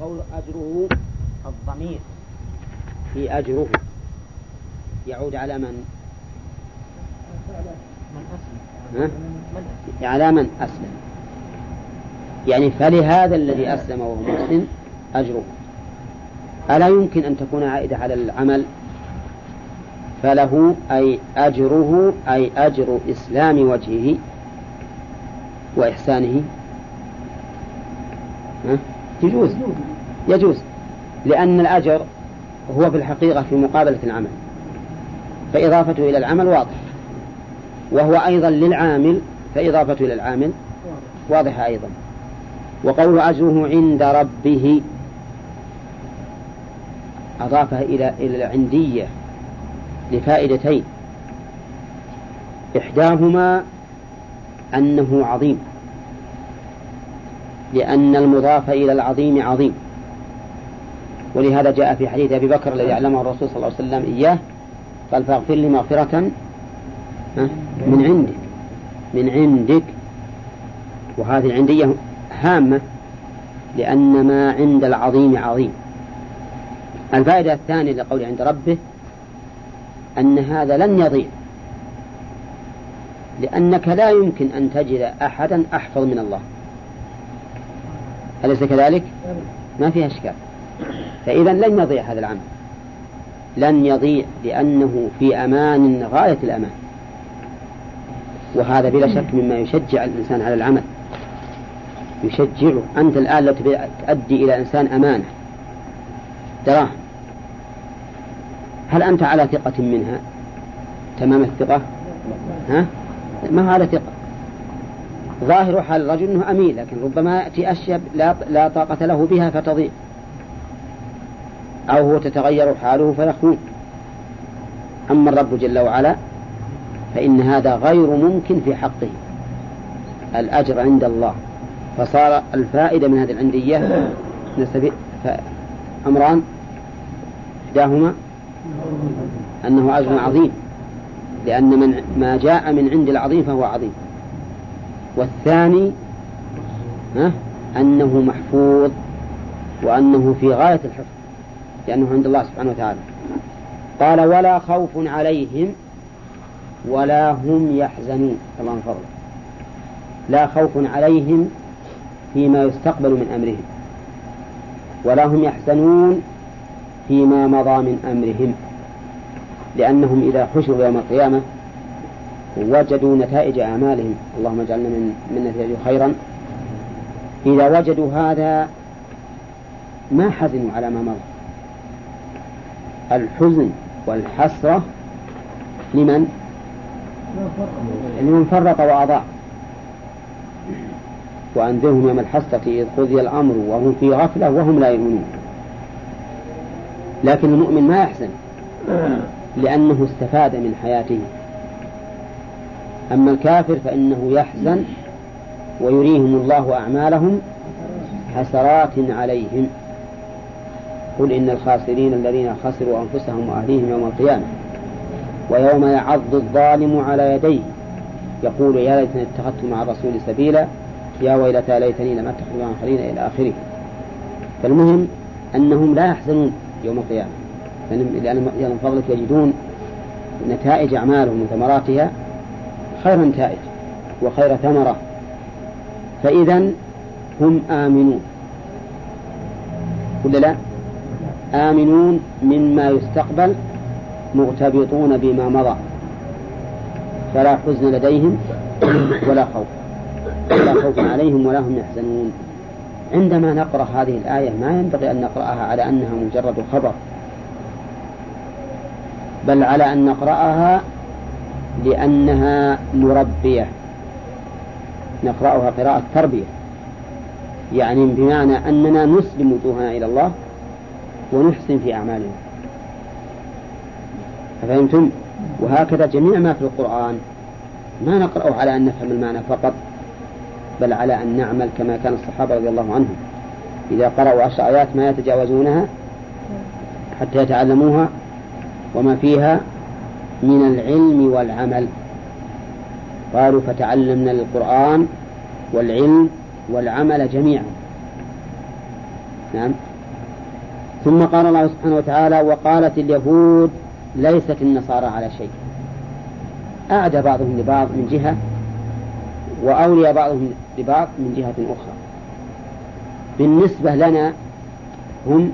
وقول أجره الضمير في أجره يعود على من؟ ها؟ على من أسلم يعني فلهذا الذي أسلم وهو محسن أجره ألا يمكن أن تكون عائدة على العمل فله أي أجره أي أجر إسلام وجهه وإحسانه ها؟ يجوز يجوز لأن الأجر هو في الحقيقة في مقابلة العمل فإضافته إلى العمل واضح وهو أيضا للعامل فإضافته إلى العامل واضحة أيضا. وقول أجره عند ربه أضافها إلى إلى العندية لفائدتين إحداهما أنه عظيم. لأن المضاف إلى العظيم عظيم. ولهذا جاء في حديث أبي بكر الذي علمه الرسول صلى الله عليه وسلم إياه قال فاغفر لي مغفرة من عندك من عندك. وهذه العندية هامة لأن ما عند العظيم عظيم. الفائدة الثانية لقول عند ربه أن هذا لن يضيع. لأنك لا يمكن أن تجد أحدا أحفظ من الله. أليس كذلك؟ ما فيها إشكال. فإذا لن يضيع هذا العمل. لن يضيع لأنه في أمان غاية الأمان. وهذا بلا شك مما يشجع الإنسان على العمل. يشجعه أنت الآن لو تؤدي إلى إنسان أمانة دراهم. هل أنت على ثقة منها؟ تمام الثقة؟ ها؟ ما هو على ثقة؟ ظاهر حال الرجل أنه أمين لكن ربما يأتي أشياء لا, لا طاقة له بها فتضيع. أو هو تتغير حاله فيخون. أما الرب جل وعلا فإن هذا غير ممكن في حقه. الأجر عند الله. فصار الفائدة من هذه العندية أمران إحداهما أنه أجر عظيم لأن من ما جاء من عند العظيم فهو عظيم. والثاني ها أنه محفوظ وأنه في غاية الحفظ لأنه عند الله سبحانه وتعالى. قال ولا خوف عليهم ولا هم يحزنون الله من فضله. لا خوف عليهم فيما يستقبل من أمرهم ولا هم يحزنون فيما مضى من أمرهم لأنهم إذا حشروا يوم القيامة وجدوا نتائج أعمالهم. اللهم اجعلنا من من نتائج خيرا. إذا وجدوا هذا ما حزنوا على ما مضى. الحزن والحسرة لمن؟ لمن فرط وأضاع. وأنذرهم يوم الحسرة إذ قضي الأمر وهم في غفلة وهم لا يؤمنون. لكن المؤمن ما يحزن لأنه استفاد من حياته. أما الكافر فإنه يحزن ويريهم الله أعمالهم حسرات عليهم. قل إن الخاسرين الذين خسروا أنفسهم وأهليهم يوم القيامة ويوم يعض الظالم على يديه. يقول يا ليتني اتخذت مع الرسول سبيلا. يا ويلتى ليتني لم أتخذ مع آخرين إلى آخره. فالمهم أنهم لا يحزنون يوم القيامة. لأن من فضلك يجدون نتائج أعمالهم وثمراتها خير نتائج وخير ثمرة. فإذا هم آمنون. ولا لا؟ آمنون مما يستقبل مغتبطون بما مضى. فلا حزن لديهم ولا خوف. ولا خوف عليهم ولا هم يحزنون. عندما نقرأ هذه الآية ما ينبغي أن نقرأها على أنها مجرد خبر بل على أن نقرأها لأنها مربية. نقرأها قراءة تربية. يعني بمعنى أننا نسلم وجوهنا إلى الله ونحسن في أعمالنا. أفهمتم؟ وهكذا جميع ما في القرآن ما نقرأه على أن نفهم المعنى فقط بل على أن نعمل كما كان الصحابة رضي الله عنهم. إذا قرأوا عشر آيات ما يتجاوزونها حتى يتعلموها وما فيها من العلم والعمل. قالوا فتعلمنا القرآن والعلم والعمل جميعا. نعم. ثم قال الله سبحانه وتعالى وقالت اليهود ليست النصارى على شيء. أعدى بعضهم لبعض من جهة وأولي بعضهم لبعض من جهة أخرى. بالنسبة لنا هم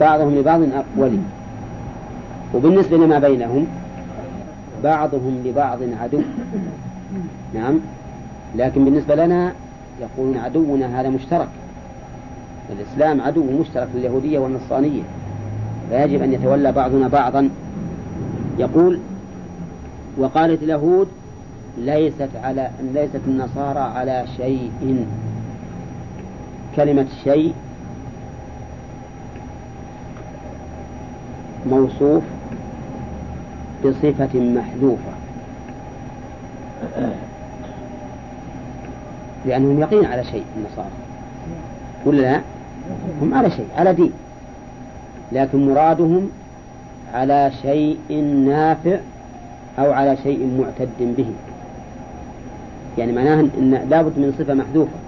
بعضهم لبعض ولي وبالنسبة لما بينهم بعضهم لبعض عدو. نعم. لكن بالنسبة لنا يقولون عدونا هذا مشترك. الإسلام عدو مشترك لليهودية والنصرانية. فيجب أن يتولى بعضنا بعضا. يقول وقالت اليهود ليست على ليست النصارى على شيء. كلمة شيء موصوف بصفة محذوفة. لأنهم يقين على شيء النصارى. ولا لا؟ هم على شيء على دين. لكن مرادهم على شيء نافع أو على شيء معتد به. يعني معناها أن لابد من صفة محذوفة.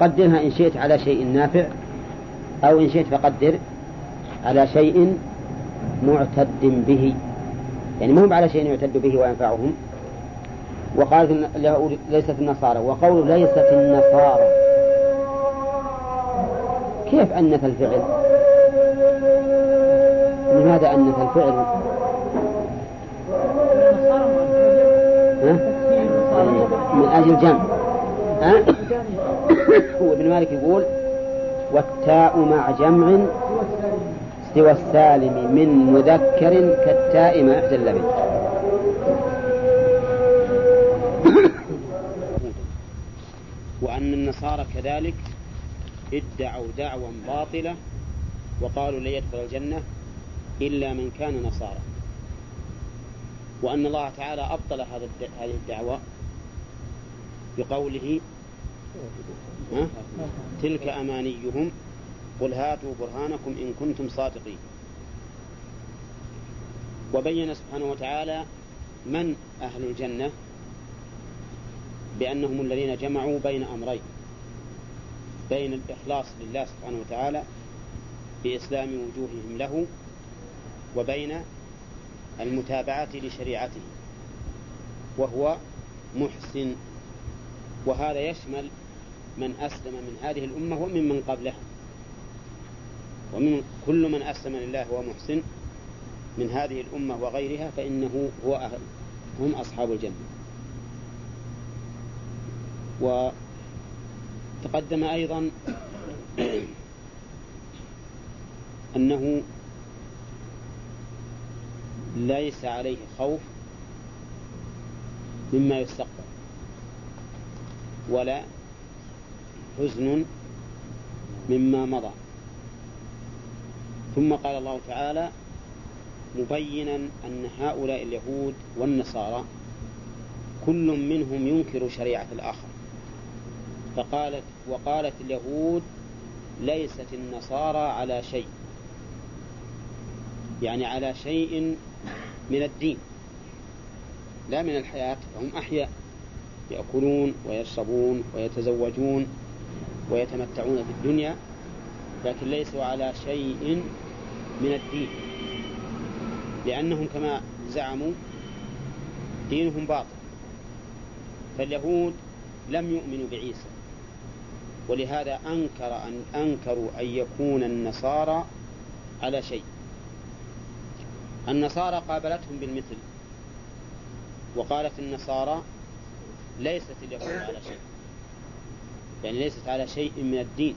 قدرها إن شئت على شيء نافع أو إن شئت فقدر على شيء معتد به. يعني مهم على شيء يعتد به وينفعهم. وقالت ليست النصارى. وقول ليست النصارى. كيف أنث الفعل؟ لماذا أنث الفعل؟ ها؟ من أجل جمع ها؟ وابن مالك يقول والتاء مع جمع سوى السالم من مذكر كالتاء ما إحدى اللبن. وأن النصارى كذلك ادعوا دعوى باطلة وقالوا لن يدخل الجنة إلا من كان نصارى. وأن الله تعالى أبطل هذه الدعوة بقوله تلك أمانيهم قل هاتوا برهانكم إن كنتم صادقين. وبين سبحانه وتعالى من أهل الجنة بأنهم الذين جمعوا بين أمرين بين الإخلاص لله سبحانه وتعالى بإسلام وجوههم له وبين المتابعة لشريعته وهو محسن. وهذا يشمل من أسلم من هذه الأمة ومن من قبلها ومن كل من أسلم لله وهو محسن من هذه الأمة وغيرها فإنه هو أهل هم أصحاب الجنة. وتقدم أيضا أنه ليس عليه خوف مما يستقبل ولا حزن مما مضى. ثم قال الله تعالى مبينا أن هؤلاء اليهود والنصارى كل منهم ينكر شريعة الآخر. فقالت وقالت اليهود ليست النصارى على شيء. يعني على شيء من الدين. لا من الحياة فهم أحياء. يأكلون ويشربون ويتزوجون ويتمتعون في الدنيا. لكن ليسوا على شيء من الدين لأنهم كما زعموا دينهم باطل. فاليهود لم يؤمنوا بعيسى ولهذا أنكر أن أنكروا أن يكون النصارى على شيء. النصارى قابلتهم بالمثل وقالت النصارى ليست اليهود على شيء يعني ليست على شيء من الدين.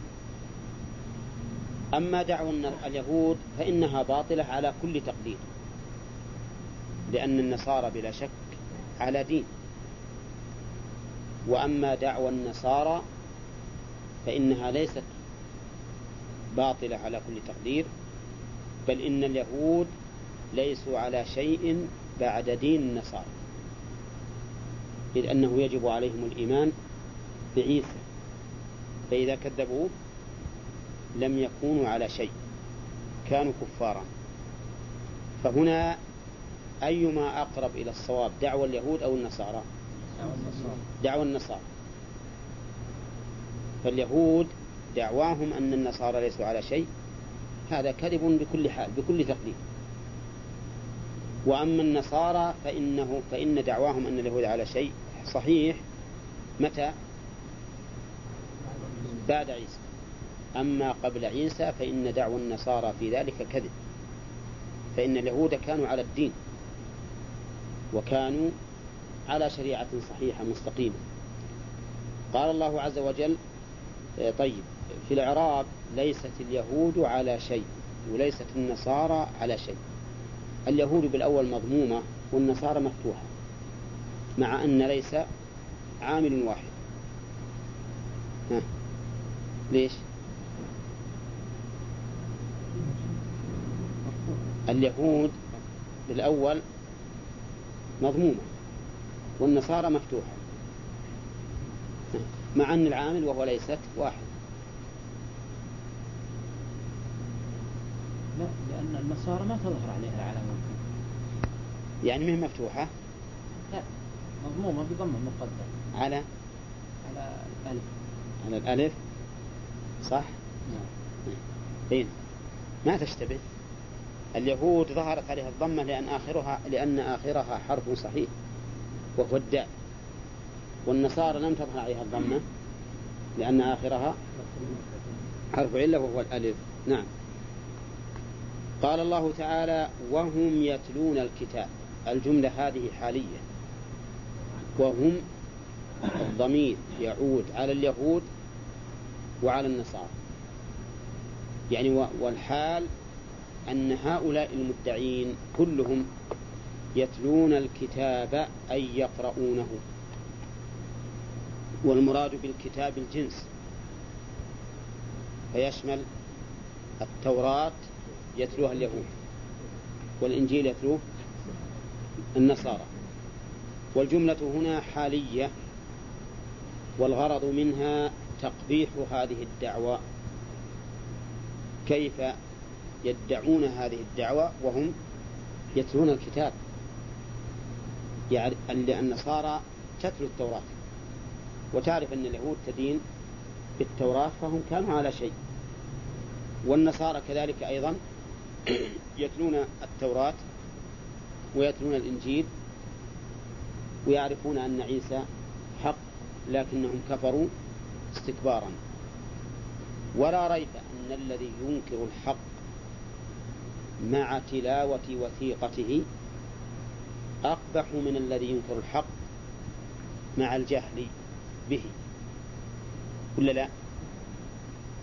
أما دعوى اليهود فإنها باطلة على كل تقدير لأن النصارى بلا شك على دين. وأما دعوى النصارى فإنها ليست باطلة على كل تقدير بل إن اليهود ليسوا على شيء بعد دين النصارى إذ أنه يجب عليهم الإيمان بعيسى فإذا كذبوه لم يكونوا على شيء كانوا كفارا. فهنا أيما أقرب إلى الصواب دعوى اليهود أو النصارى؟ دعوى النصارى. فاليهود دعواهم أن النصارى ليسوا على شيء هذا كذب بكل حال بكل تقدير. وأما النصارى فإنه فإن دعواهم أن اليهود على شيء صحيح. متى؟ بعد عيسى. أما قبل عيسى فإن دعوى النصارى في ذلك كذب. فإن اليهود كانوا على الدين وكانوا على شريعة صحيحة مستقيمة. قال الله عز وجل طيب في الإعراب ليست اليهود على شيء وليست النصارى على شيء. اليهود بالأول مضمومة والنصارى مفتوحة مع أن ليس عامل واحد. ها. ليش؟ اليهود بالأول مضمومة والنصارى مفتوحة. مع أن العامل وهو ليست واحد. لا لأن النصارى ما تظهر عليها العلامة يعني مهي مفتوحة؟ لا مضمومة بضم مقدر على؟ على الألف. على الألف؟ صح؟ نعم. إيه. ما تشتبه. اليهود ظهرت عليها الضمة لأن آخرها لأن آخرها حرف صحيح وهو الداء والنصارى لم تظهر عليها الضمة لأن آخرها حرف علة وهو الألف. نعم. قال الله تعالى وهم يتلون الكتاب. الجملة هذه حالية. وهم الضمير يعود على اليهود وعلى النصارى. يعني والحال أن هؤلاء المدعين كلهم يتلون الكتاب أي يقرؤونه. والمراد بالكتاب الجنس. فيشمل التوراة يتلوها اليهود والإنجيل يتلوه النصارى. والجملة هنا حالية والغرض منها تقبيح هذه الدعوة. كيف يدعون هذه الدعوة وهم يتلون الكتاب. يعني النصارى تتلو التوراة. وتعرف أن اليهود تدين بالتوراة فهم كانوا على شيء. والنصارى كذلك أيضا يتلون التوراة ويتلون الإنجيل ويعرفون أن عيسى حق لكنهم كفروا استكبارا. ولا ريب أن الذي ينكر الحق مع تلاوة وثيقته أقبح من الذي ينكر الحق مع الجهل به. ولا لا؟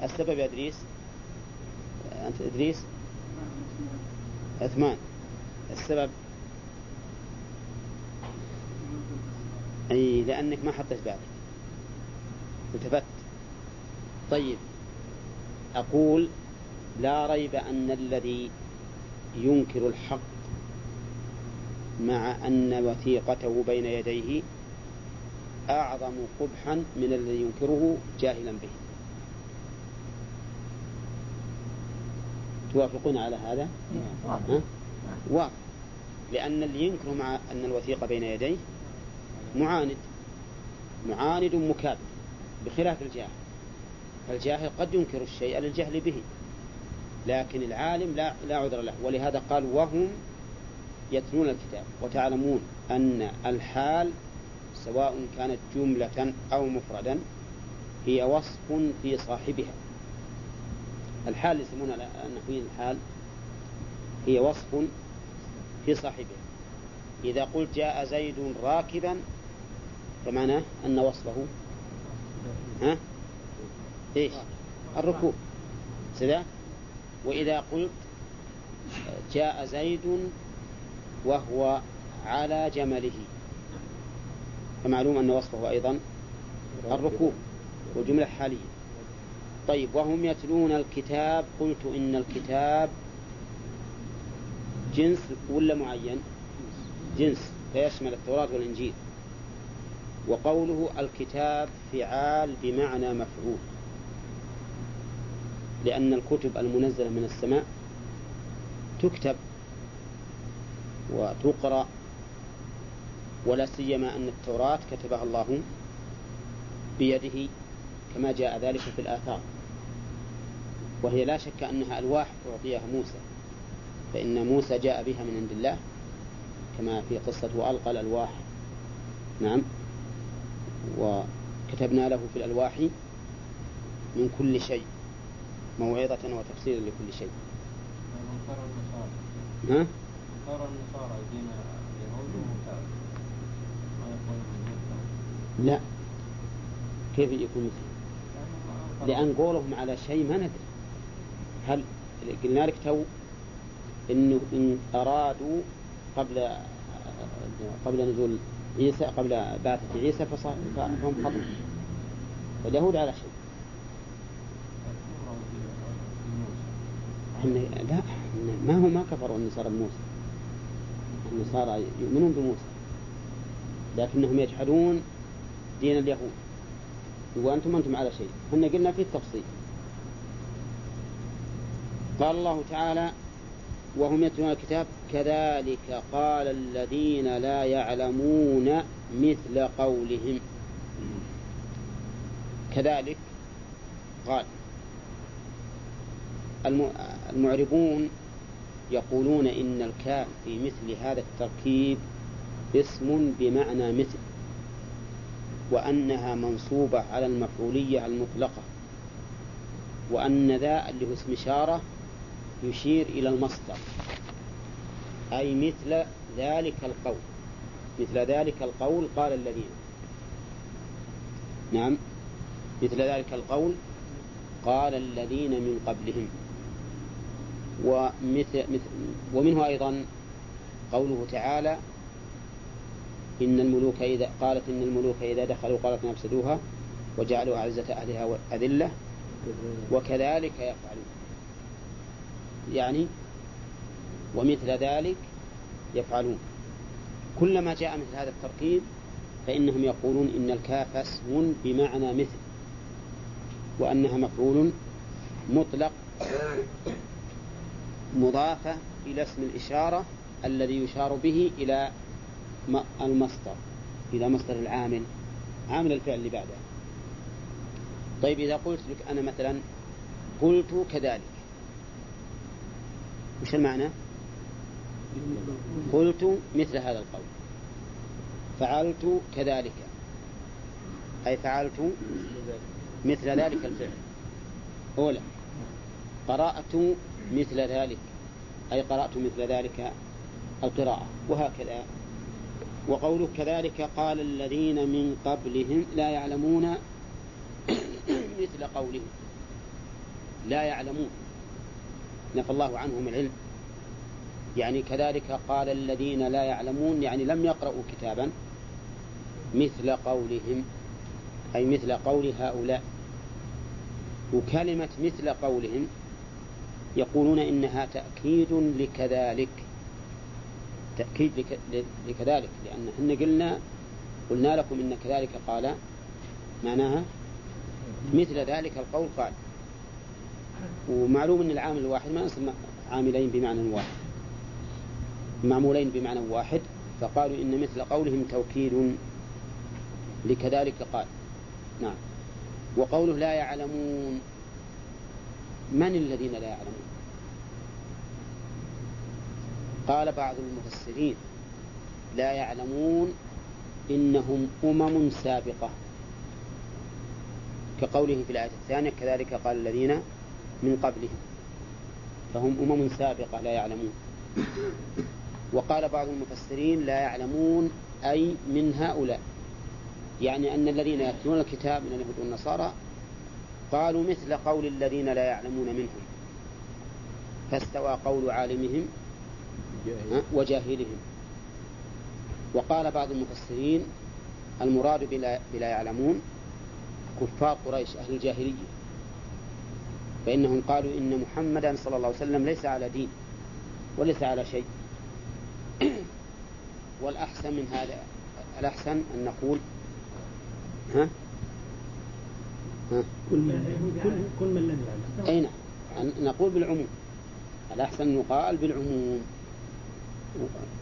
السبب يا إدريس؟ أنت إدريس؟ عثمان. السبب؟ أي لأنك ما حطيت بالك. التفت. طيب. أقول لا ريب أن الذي ينكر الحق مع أن وثيقته بين يديه أعظم قبحا من الذي ينكره جاهلا به. توافقون على هذا؟ نعم. واضح. لأن اللي ينكر مع أن الوثيقة بين يديه معاند. معاند مكابر بخلاف الجاهل. فالجاهل قد ينكر الشيء للجهل به. لكن العالم لا لا عذر له. ولهذا قال وهم يتلون الكتاب وتعلمون أن الحال سواء كانت جملة أو مفردا هي وصف في صاحبها. الحال يسمون النحويين الحال هي وصف في صاحبها. إذا قلت جاء زيد راكبا فمعناه أن وصفه ها؟ إيش؟ الركوب. سذا وإذا قلت جاء زيد وهو على جمله. فمعلوم أن وصفه أيضا الركوب وجملة حالية. طيب وهم يتلون الكتاب؟ قلت إن الكتاب جنس ولا معين؟ جنس فيشمل التوراة والإنجيل. وقوله الكتاب فعال بمعنى مفعول. لأن الكتب المنزلة من السماء تكتب وتقرأ ولا سيما أن التوراة كتبها الله بيده كما جاء ذلك في الآثار. وهي لا شك أنها ألواح أعطيها موسى فإن موسى جاء بها من عند الله كما في قصة وألقى الألواح. نعم. وكتبنا له في الألواح من كل شيء. موعظة وتفسيرا لكل شيء. ها؟ لا. كيف يكون مثل؟ لأن قولهم على شيء ما ندري. هل قلنا لك تو إنه إن أرادوا قبل قبل نزول عيسى قبل بعثة عيسى فهم خطأ. واليهود على شيء. لا ما هو ما كفروا النصارى بموسى. النصارى يؤمنون بموسى. لكنهم يجحدون دين اليهود. وأنتم أنتم على شيء. إحنا قلنا في التفصيل. قال الله تعالى وهم يتلون الكتاب كذلك قال الذين لا يعلمون مثل قولهم. كذلك قال. المعربون يقولون إن الكاف في مثل هذا التركيب اسم بمعنى مثل وأنها منصوبة على المفعولية المطلقة وأن ذا اللي هو اسم إشارة يشير إلى المصدر أي مثل ذلك القول مثل ذلك القول قال الذين. نعم مثل ذلك القول قال الذين من قبلهم. ومثل مثل ومنه أيضا قوله تعالى إن الملوك إذا قالت إن الملوك إذا دخلوا قالت نفسدوها وجعلوا أعزة أهلها أذلة وكذلك يفعلون. يعني ومثل ذلك يفعلون. كلما جاء مثل هذا التركيب فإنهم يقولون إن الكاف اسم بمعنى مثل وأنها مفعول مطلق. مضافة إلى اسم الإشارة الذي يشار به إلى المصدر إلى مصدر العامل عامل الفعل اللي بعده. طيب إذا قلت لك أنا مثلا قلت كذلك وش المعنى؟ قلت مثل هذا القول. فعلت كذلك. أي فعلت مثل ذلك الفعل. أولى قرأت مثل ذلك أي قرأت مثل ذلك القراءة وهكذا. وقوله كذلك قال الذين من قبلهم لا يعلمون مثل قولهم. لا يعلمون. نفى الله عنهم العلم. يعني كذلك قال الذين لا يعلمون يعني لم يقرأوا كتابا مثل قولهم أي مثل قول هؤلاء. وكلمة مثل قولهم يقولون إنها تأكيد لكذلك. تأكيد لكذلك لأن إحنا قلنا قلنا لكم إن كذلك قال معناها مثل ذلك القول قال. ومعلوم أن العامل الواحد ما يصل عاملين بمعنى واحد. معمولين بمعنى واحد فقالوا إن مثل قولهم توكيد لكذلك قال. نعم. وقوله لا يعلمون. من الذين لا يعلمون؟ قال بعض المفسرين لا يعلمون إنهم أمم سابقة. كقوله في الآية الثانية كذلك قال الذين من قبلهم. فهم أمم سابقة لا يعلمون. وقال بعض المفسرين لا يعلمون أي من هؤلاء. يعني أن الذين يتلون الكتاب من اليهود والنصارى قالوا مثل قول الذين لا يعلمون منهم. فاستوى قول عالمهم وجاهلهم. وقال بعض المفسرين المراد بلا, بلا يعلمون كفار قريش أهل الجاهلية. فإنهم قالوا إن محمدا صلى الله عليه وسلم ليس على دين وليس على شيء. والأحسن من هذا الأحسن أن نقول ها؟ ها؟ كل كل, كل من لم يعلم. أي نعم. نقول بالعموم. الأحسن يقال بالعموم.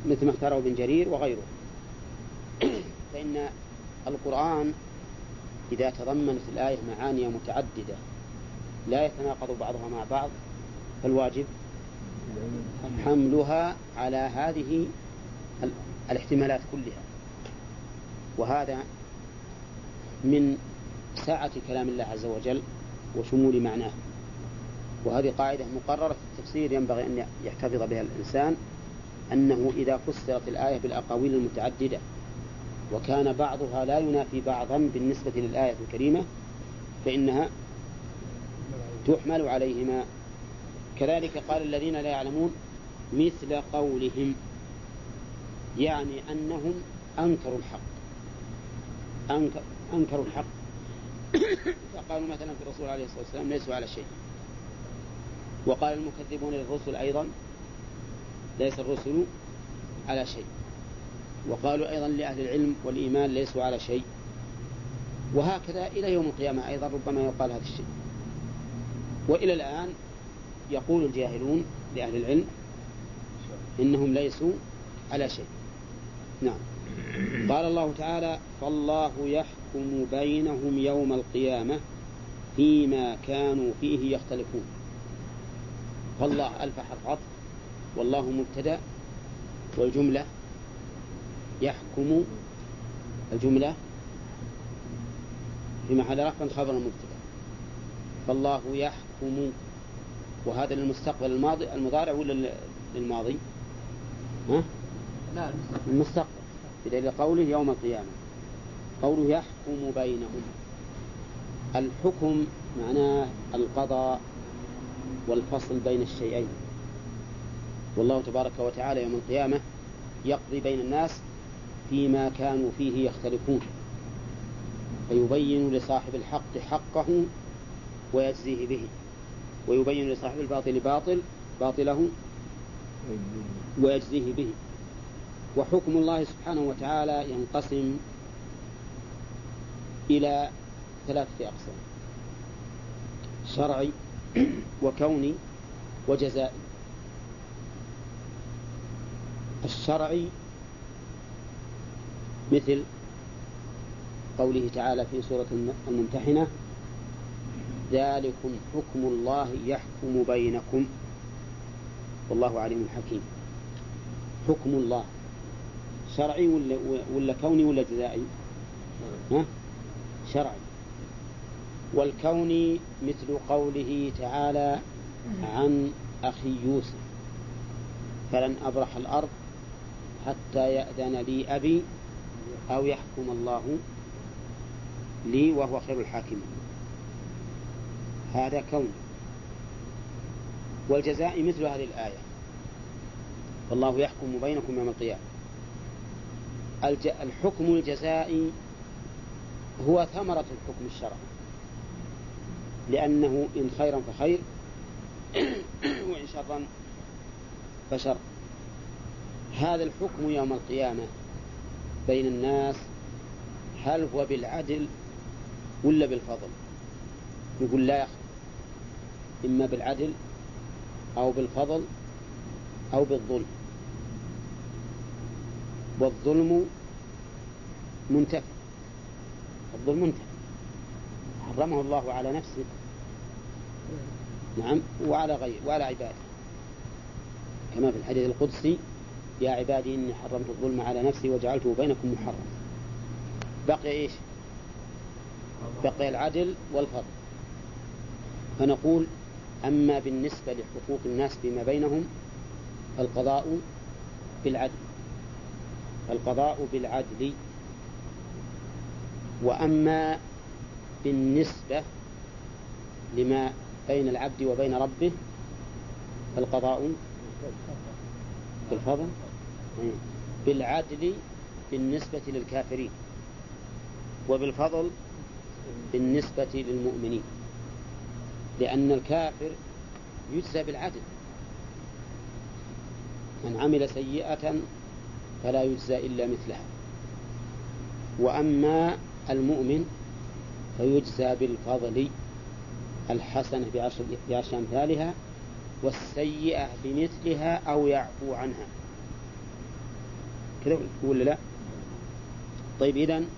مثل ما اختاره ابن جرير وغيره. فإن القرآن إذا تضمنت الآية معاني متعددة لا يتناقض بعضها مع بعض فالواجب حملها على هذه الاحتمالات كلها. وهذا من سعة كلام الله عز وجل وشمول معناه. وهذه قاعدة مقررة في التفسير ينبغي أن يحتفظ بها الإنسان أنه إذا فسرت الآية بالأقاويل المتعددة وكان بعضها لا ينافي بعضا بالنسبة للآية الكريمة فإنها تحمل عليهما. كذلك قال الذين لا يعلمون مثل قولهم يعني أنهم أنكروا الحق. أنكر أنكروا الحق. فقالوا مثلا في الرسول عليه الصلاة والسلام ليسوا على شيء. وقال المكذبون للرسل أيضا ليس الرسل على شيء. وقالوا أيضا لأهل العلم والإيمان ليسوا على شيء. وهكذا إلى يوم القيامة أيضا ربما يقال هذا الشيء. وإلى الآن يقول الجاهلون لأهل العلم إنهم ليسوا على شيء. نعم. قال الله تعالى فالله يحكم بينهم يوم القيامة فيما كانوا فيه يختلفون فالله ألف حرف عطف والله مبتدأ والجملة يحكم الجملة في محل رفع خبر المبتدأ فالله يحكم وهذا للمستقبل الماضي المضارع ولا للماضي؟ ها؟ لا المستقبل بدليل قوله يوم القيامة قوله يحكم بينهم. الحكم معناه القضاء والفصل بين الشيئين. والله تبارك وتعالى يوم القيامة يقضي بين الناس فيما كانوا فيه يختلفون. فيبين لصاحب الحق حقه ويجزيه به. ويبين لصاحب الباطل باطل باطله ويجزيه به. وحكم الله سبحانه وتعالى ينقسم إلى ثلاثة أقسام. شرعي وكوني وجزائي. الشرعي مثل قوله تعالى في سورة الممتحنة ذلكم حكم الله يحكم بينكم. والله عليم حكيم. حكم الله. شرعي ولا ولا كوني ولا جزائي؟ ها؟ شرعي. والكوني مثل قوله تعالى عن أخي يوسف فلن أبرح الأرض حتى يأذن لي أبي أو يحكم الله لي وهو خير الحاكمين. هذا كون. والجزاء مثل هذه الآية. والله يحكم بينكم يوم القيامة. الحكم الجزائي هو ثمرة الحكم الشرعي لأنه إن خيرا فخير وإن شرا فشر. هذا الحكم يوم القيامة بين الناس هل هو بالعدل ولا بالفضل؟ يقول لا يخلو إما بالعدل أو بالفضل أو بالظلم. والظلم منتفع. الظلم منتفع حرمه الله على نفسه. نعم وعلى غيره وعلى عباده. كما في الحديث القدسي يا عبادي إني حرمت الظلم على نفسي وجعلته بينكم محرم بقي إيش؟ بقي العدل والفضل. فنقول أما بالنسبة لحقوق الناس فيما بينهم فالقضاء بالعدل. القضاء بالعدل وأما بالنسبة لما بين العبد وبين ربه فالقضاء بالفضل بالعدل بالنسبة للكافرين وبالفضل بالنسبة للمؤمنين لأن الكافر يجزى بالعدل. من عمل سيئة فلا يجزى إلا مثلها. وأما المؤمن فيجزى بالفضل الحسنة بعشر, أمثالها والسيئة بمثلها أو يعفو عنها. كذا ولا لا؟ طيب إذن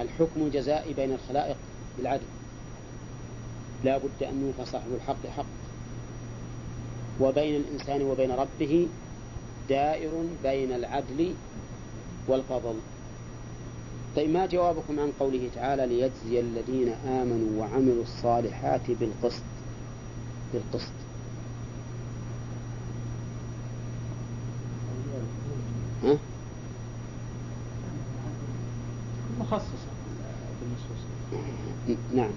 الحكم جزائي بين الخلائق بالعدل. لا بد أن يوفى صاحب الحق حق. وبين الإنسان وبين ربه دائر بين العدل والفضل. طيب ما جوابكم عن قوله تعالى ليجزي الذين آمنوا وعملوا الصالحات بالقسط؟ بالقسط. ها؟ مخصصة بالنصوص. نعم.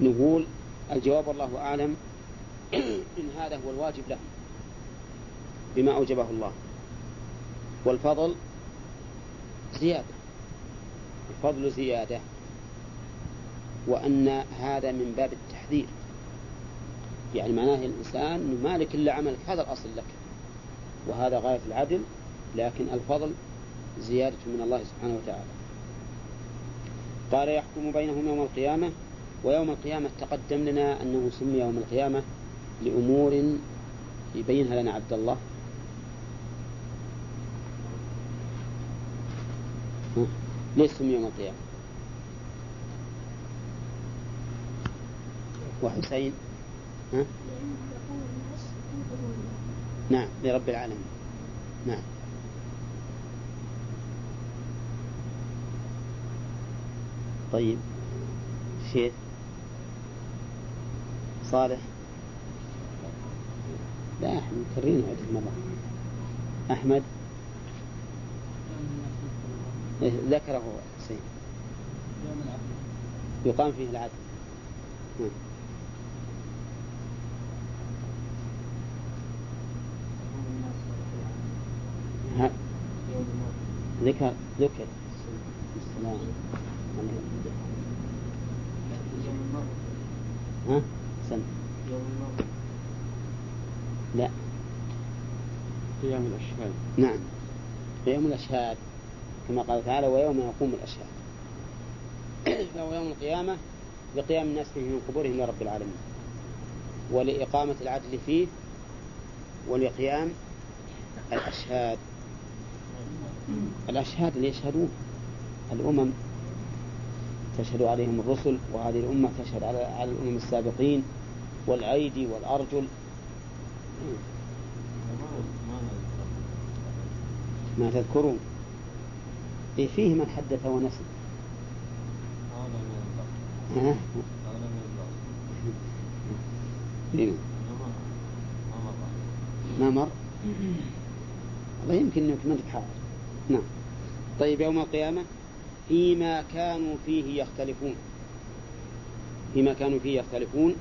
نقول الجواب والله أعلم إن هذا هو الواجب له بما أوجبه الله. والفضل زيادة. الفضل زيادة وأن هذا من باب التحذير. يعني معناه الإنسان مالك إلا عملك هذا الأصل لك. وهذا غاية العدل لكن الفضل زيادة من الله سبحانه وتعالى. قال يحكم بينهم يوم القيامة ويوم القيامة تقدم لنا أنه سمي يوم القيامة لأمور يبينها لنا عبد الله. ليش سمي يوم القيامة. وحسين ها؟ نعم لرب العالمين. نعم. طيب شيخ صالح؟ لا إحنا مكررين عدة مرات أحمد؟ إيه، ذكره حسين يقام فيه العدل. نعم. ذكر ذكر. السلام ها؟ سن. لا. قيام الأشهاد. نعم. يوم الأشهاد. كما قال تعالى ويوم يقوم الأشهاد. فهو يوم القيامة لقيام الناس فيه من قبورهم لرب العالمين. ولإقامة العدل فيه ولقيام الأشهاد. الأشهاد اللي يشهدون الأمم تشهد عليهم الرسل وهذه الأمة تشهد على على الأمم السابقين والأيدي والأرجل. ما تذكرون؟ فيه من حدث ونسي ها؟ إيه. ما مر الله يمكن إنك ما تحاول نعم طيب يوم القيامة فيما كانوا فيه يختلفون فيما كانوا فيه يختلفون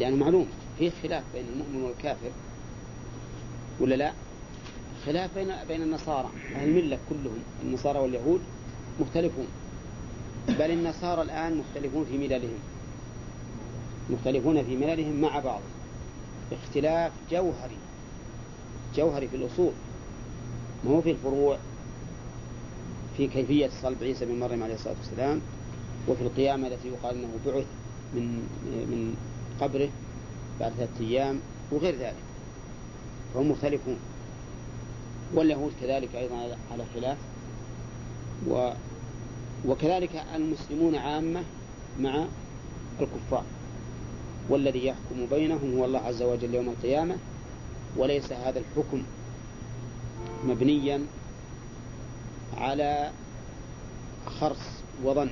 لأنه معلوم فيه خلاف بين المؤمن والكافر ولا لا؟ خلاف بين بين النصارى أهل الملة كلهم النصارى واليهود مختلفون بل النصارى الآن مختلفون في مللهم مختلفون في مللهم مع بعض اختلاف جوهري جوهري في الأصول ما هو في الفروع في كيفية صلب عيسى بن مريم عليه الصلاة والسلام وفي القيامة التي يقال أنه بعث من من قبره بعد ثلاثة أيام وغير ذلك فهم مختلفون. واليهود كذلك أيضا على خلاف. و وكذلك المسلمون عامة مع الكفار والذي يحكم بينهم هو الله عز وجل يوم القيامة. وليس هذا الحكم مبنيا على خرص وظن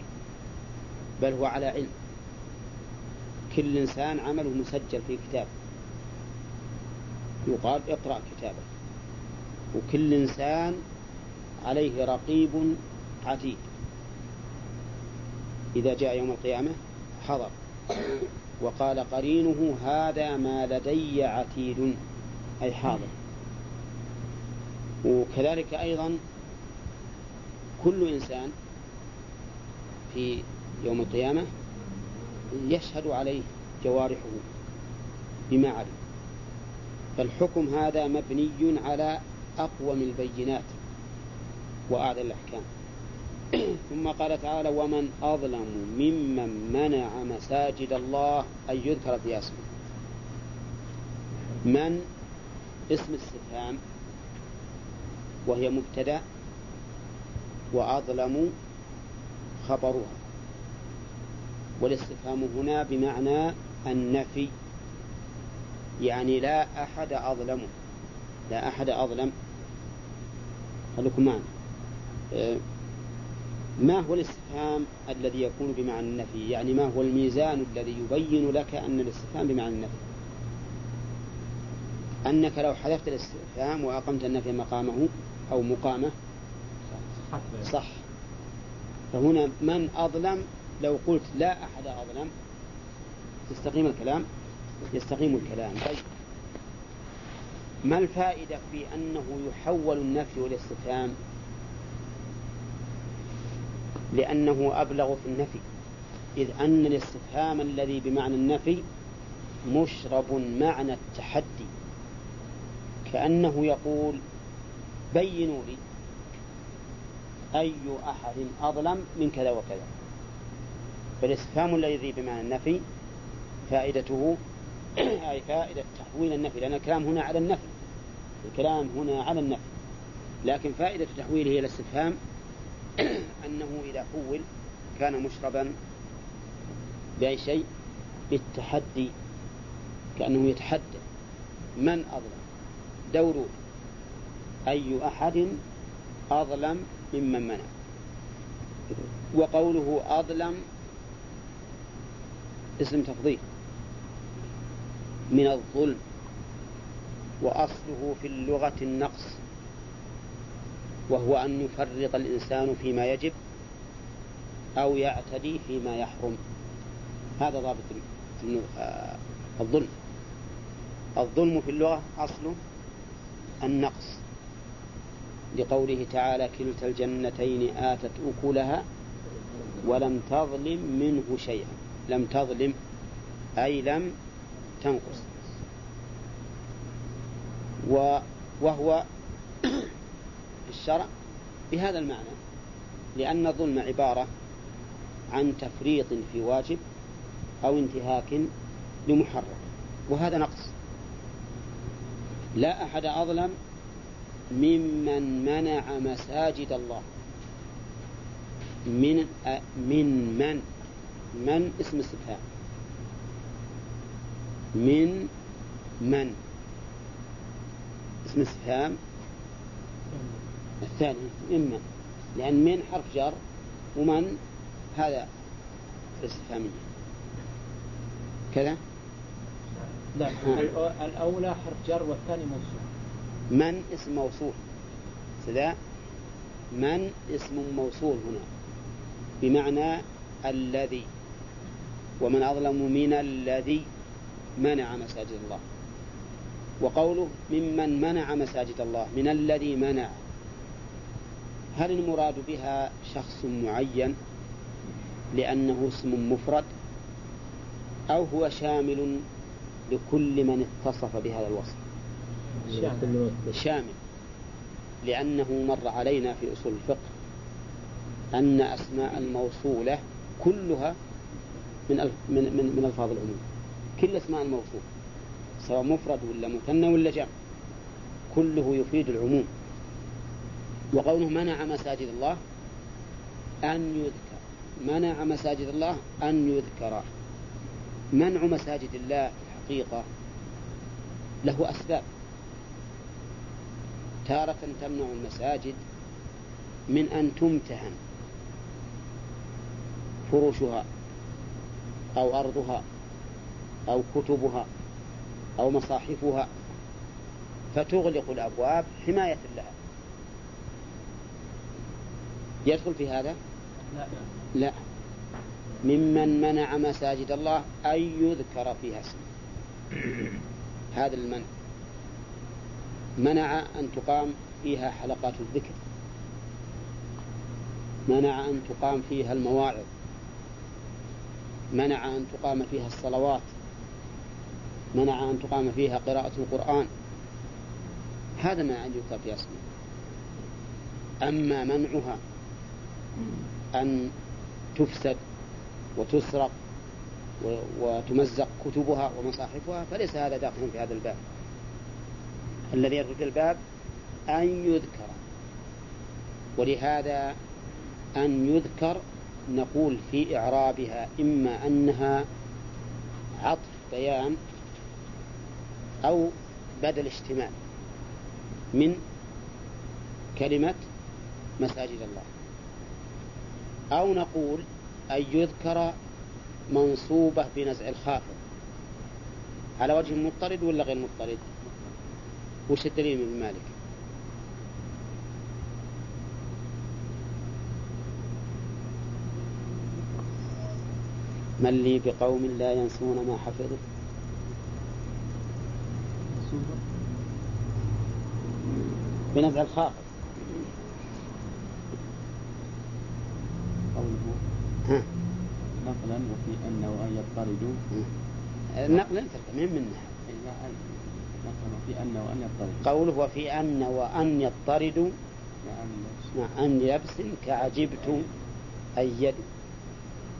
بل هو على علم. كل إنسان عمله مسجل في كتاب. يقال اقرأ كتابك. وكل إنسان عليه رقيب عتيد. إذا جاء يوم القيامة حضر. وقال قرينه هذا ما لدي عتيد. أي حاضر. وكذلك أيضا كل إنسان في يوم القيامة يشهد عليه جوارحه بما علم فالحكم هذا مبني على أقوم البينات وأعلى الأحكام. ثم قال تعالى ومن أظلم ممن منع مساجد الله أن يذكر في اسمه من؟ اسم استفهام وهي مبتدأ وأظلم خبرها. والاستفهام هنا بمعنى النفي يعني لا أحد أظلمه. لا أحد أظلم خليكم معنا. آه، ما هو الاستفهام الذي يكون بمعنى النفي؟ يعني ما هو الميزان الذي يبين لك أن الاستفهام بمعنى النفي؟ أنك لو حذفت الاستفهام وأقمت النفي مقامه أو مقامه صح. فهنا من أظلم؟ لو قلت لا أحد أظلم. يستقيم الكلام؟ يستقيم الكلام. طيب. ما الفائدة في أنه يحول النفي والاستفهام لأنه أبلغ في النفي. إذ أن الاستفهام الذي بمعنى النفي مشرب معنى التحدي. كأنه يقول بينوا لي أي أحد أظلم من كذا وكذا. فالاستفهام الذي بمعنى النفي فائدته أي فائدة تحويل النفي لأن الكلام هنا على النفي. الكلام هنا على النفي. لكن فائدة تحويله إلى الاستفهام أنه إذا حول كان مشربا بأي شيء بالتحدي كأنه يتحدى. من أظلم؟ دوروا أي أحد أظلم ممن منع. وقوله أظلم اسم تفضيل. من الظلم. وأصله في اللغة النقص وهو أن يفرط الإنسان فيما يجب أو يعتدي فيما يحرم. هذا ضابط آه، الظلم. الظلم في اللغة أصله النقص. لقوله تعالى كلتا الجنتين آتت أكلها ولم تظلم منه شيئا. لم تظلم أي لم تنقص. وهو في الشرع بهذا المعنى. لأن الظلم عبارة عن تفريط في واجب أو انتهاك لمحرم. وهذا نقص. لا أحد أظلم ممن منع مساجد الله. من من من من اسم استفهام؟ من من اسم استفهام الثاني من لأن من حرف جر ومن هذا الاستفهامية كذا؟ لا. الأولى حرف جر والثاني موصول. من اسم موصول. كذا من اسم موصول هنا. بمعنى الذي. ومن أظلم من الذي منع مساجد الله. وقوله ممن منع مساجد الله من الذي منع. هل المراد بها شخص معين لأنه اسم مفرد أو هو شامل لكل من اتصف بهذا الوصف؟ شامل. لأنه مر علينا في أصول الفقه أن أسماء الموصولة كلها من من من, من ألفاظ العموم. كل أسماء الموصول سواء مفرد ولا مثنى ولا جمع كله يفيد العموم. وقوله منع مساجد الله أن يذكر. منع مساجد الله أن يذكر. منع مساجد الله في الحقيقة له أسباب. تارة تمنع المساجد من أن تمتهن فروشها أو أرضها أو كتبها أو مصاحفها فتغلق الأبواب حماية لها. يدخل في هذا؟ لا. لا. ممن منع مساجد الله أن يذكر فيها اسمه. هذا المنع. منع أن تقام فيها حلقات الذكر. منع أن تقام فيها المواعظ. منع أن تقام فيها الصلوات. منع أن تقام فيها قراءة القرآن. هذا ما يذكر فيها اسمه أما منعها أن تفسد وتسرق وتمزق كتبها ومصاحفها فليس هذا داخل في هذا الباب. الذي يدخل في الباب أن يذكر. ولهذا أن يذكر نقول في إعرابها إما أنها عطف بيان أو بدل اشتمال من كلمة مساجد الله. أو نقول أن يذكر منصوبة بنزع الخافض على وجه مضطرد ولا غير مضطرد؟ وش الدليل من مالك؟ من لي بقوم لا ينسون ما حفظوا. بنزع الخافض قوله نقلا وفي أن وأن يضطردوا النقل انت من منها نقلا وفي أن وأن يضطردوا قوله وفي أن وأن يضطردوا نعم مع أن لبس كعجبت أيد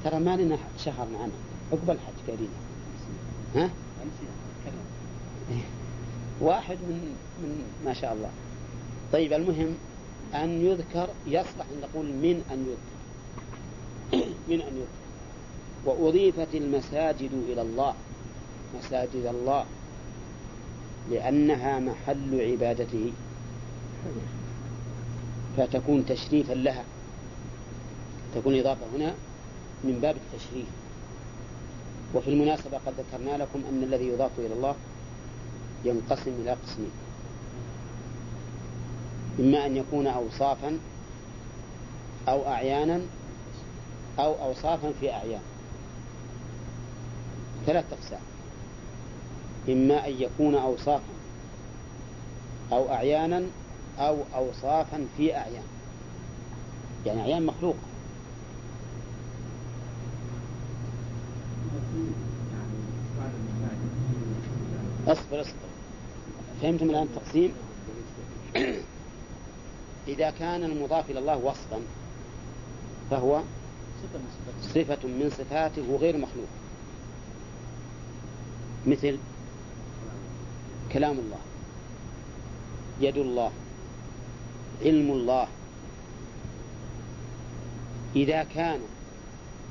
ترى ما لنا شهر معنا. عقب الحج قريبا ها؟ واحد من من ما شاء الله. طيب المهم أن يذكر يصلح أن نقول من أن يذكر. من أن يذكر. وأضيفت المساجد إلى الله. مساجد الله. لأنها محل عبادته. فتكون تشريفا لها. تكون إضافة هنا من باب التشريف. وفي المناسبة قد ذكرنا لكم أن الذي يضاف إلى الله ينقسم إلى قسمين. إما أن يكون أوصافا أو أعيانا أو أوصافا في أعيان. ثلاث أقسام. إما أن يكون أوصافا أو أعيانا أو أوصافا في أعيان. يعني أعيان مخلوقة. أصبر أصبر. فهمتم الآن التقسيم إذا كان المضاف إلى الله وصفا فهو صفة من صفاته غير مخلوق. مثل كلام الله يد الله علم الله. إذا كان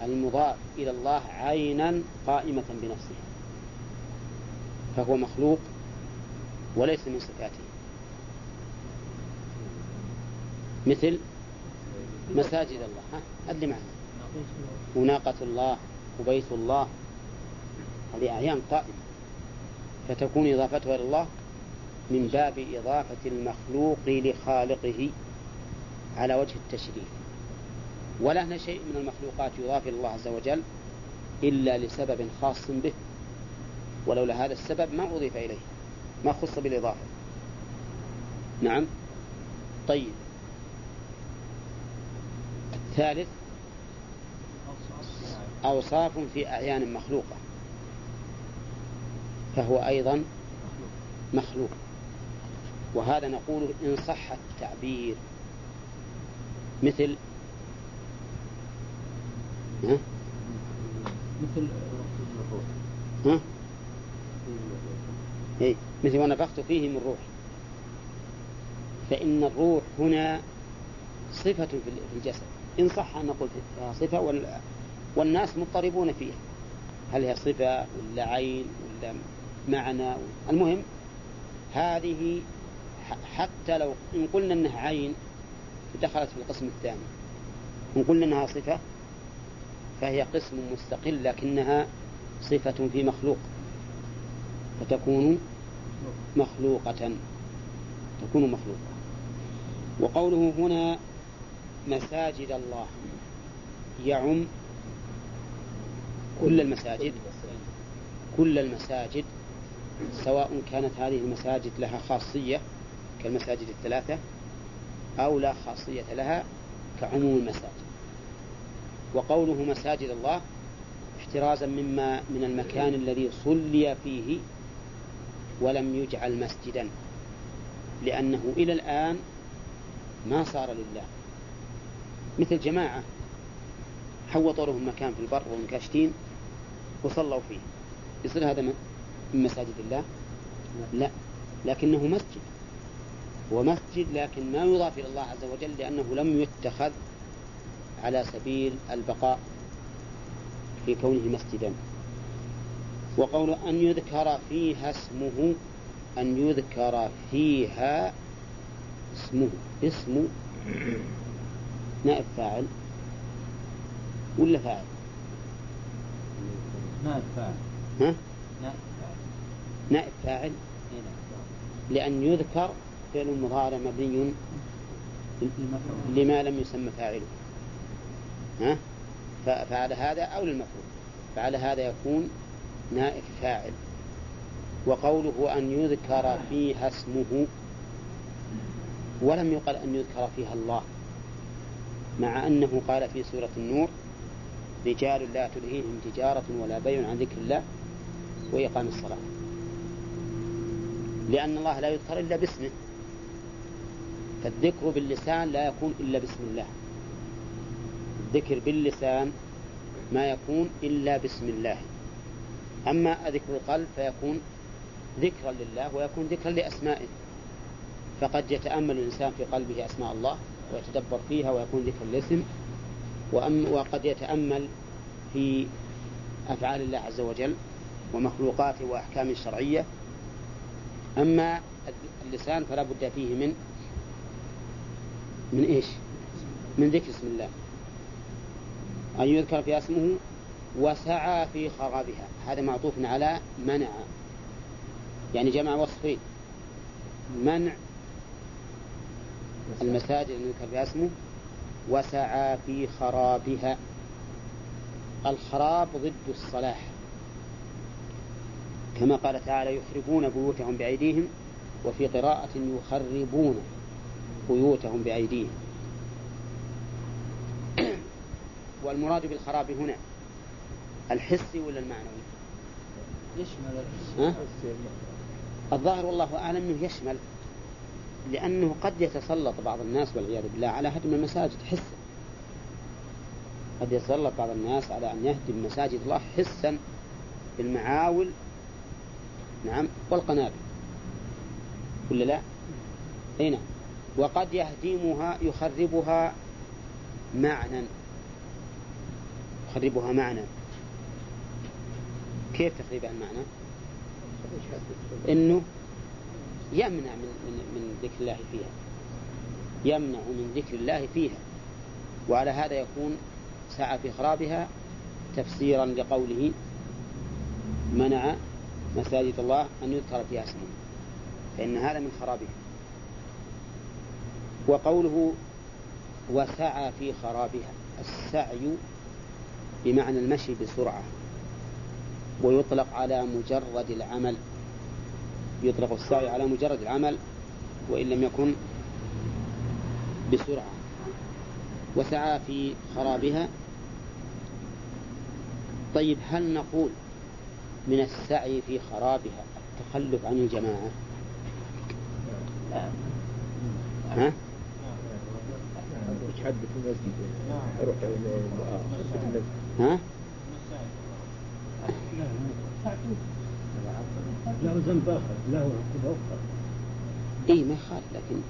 المضاف إلى الله عينا قائمة بنفسه. فهو مخلوق وليس من صفاته. مثل مساجد الله ها أدري معنا. وناقة الله وبيت الله هذه أعيان قائمة. فتكون إضافتها إلى الله من باب إضافة المخلوق لخالقه على وجه التشريف. ولا هنا شيء من المخلوقات يضاف إلى الله عز وجل إلا لسبب خاص به. ولولا هذا السبب ما أضيف إليه ما خص بالإضافة. نعم؟ طيب. الثالث أوصاف في أعيان مخلوقة. فهو أيضا مخلوق. وهذا نقول إن صح التعبير. مثل ها؟ مثل ها؟ إيه؟ مثل ونفخت فيه من روح. فإن الروح هنا صفة في الجسد. إن صح أن نقول فيها صفة والناس مضطربون فيها. هل هي صفة ولا عين ولا معنى؟ المهم هذه حتى لو إن قلنا أنها عين دخلت في القسم الثاني. إن قلنا أنها صفة فهي قسم مستقل لكنها صفة في مخلوق. فتكون مخلوقة. تكون مخلوقة. وقوله هنا مساجد الله. يعم كل المساجد. كل المساجد سواء كانت هذه المساجد لها خاصية كالمساجد الثلاثة أو لا خاصية لها كعموم المساجد. وقوله مساجد الله احترازا مما من المكان الذي صلي فيه ولم يجعل مسجدا لأنه إلى الآن ما صار لله. مثل جماعة حوطوا لهم مكان في البر وهم كاشتين وصلوا فيه. يصير هذا من مساجد الله؟ لا لكنه مسجد. هو مسجد لكن ما يضاف إلى الله عز وجل لأنه لم يتخذ على سبيل البقاء في كونه مسجدا. وقول أن يذكر فيها اسمه أن يذكر فيها اسمه اسم نائب فاعل ولا فاعل؟ نائب فاعل ها؟ نائب فاعل نائب فاعل إيه. لأن يذكر فعل مضارع مبني لما لم يسمى فاعله ها؟ ف- فعلى هذا أو للمفعول فعلى هذا يكون نائب فاعل وقوله أن يذكر فيها اسمه ولم يقل أن يذكر فيها الله مع أنه قال في سورة النور رجال لا تلهيهم تجارة ولا بيع عن ذكر الله وإقام الصلاة. لأن الله لا يذكر إلا باسمه فالذكر باللسان لا يكون إلا باسم الله. الذكر باللسان ما يكون إلا باسم الله. أما ذكر القلب فيكون ذكرا لله ويكون ذكرا لأسمائه. فقد يتأمل الإنسان في قلبه أسماء الله ويتدبر فيها ويكون ذكر الاسم وقد يتأمل في أفعال الله عز وجل ومخلوقاته وأحكامه الشرعية أما اللسان فلا بد فيه من من إيش؟ من ذكر اسم الله. أن يذكر في اسمه وسعى في خرابها. هذا معطوف على منع. يعني جمع وصفين منع المساجد أن يذكر اسمه. وسعى في خرابها. الخراب ضد الصلاح. كما قال تعالى يخربون بيوتهم بأيديهم وفي قراءة يخربون بيوتهم بأيديهم. والمراد بالخراب هنا الحسي ولا المعنوي؟ يشمل ها؟ الظاهر والله أعلم أنه يشمل لأنه قد يتسلط بعض الناس والعياذ بالله على هدم المساجد حسا. قد يتسلط بعض الناس على أن يهدم مساجد الله حسا بالمعاول. نعم والقنابل. ولا لا؟ أي نعم. وقد يهدمها يخربها معنى يخربها معنى كيف تخريب المعنى؟ إنه يمنع من من من ذكر الله فيها. يمنع من ذكر الله فيها. وعلى هذا يكون سعى في خرابها تفسيرا لقوله منع مساجد الله أن يذكر فيها اسمه. فإن هذا من خرابها. وقوله وسعى في خرابها. السعي بمعنى المشي بسرعة. ويطلق على مجرد العمل. يطلق السعي على مجرد العمل وإن لم يكن بسرعة. وسعى في خرابها. طيب هل نقول من السعي في خرابها التخلف عن الجماعة؟ ها؟ ها؟ له ذنب اخر له عقوبه أخرى إي ما يخالف لكن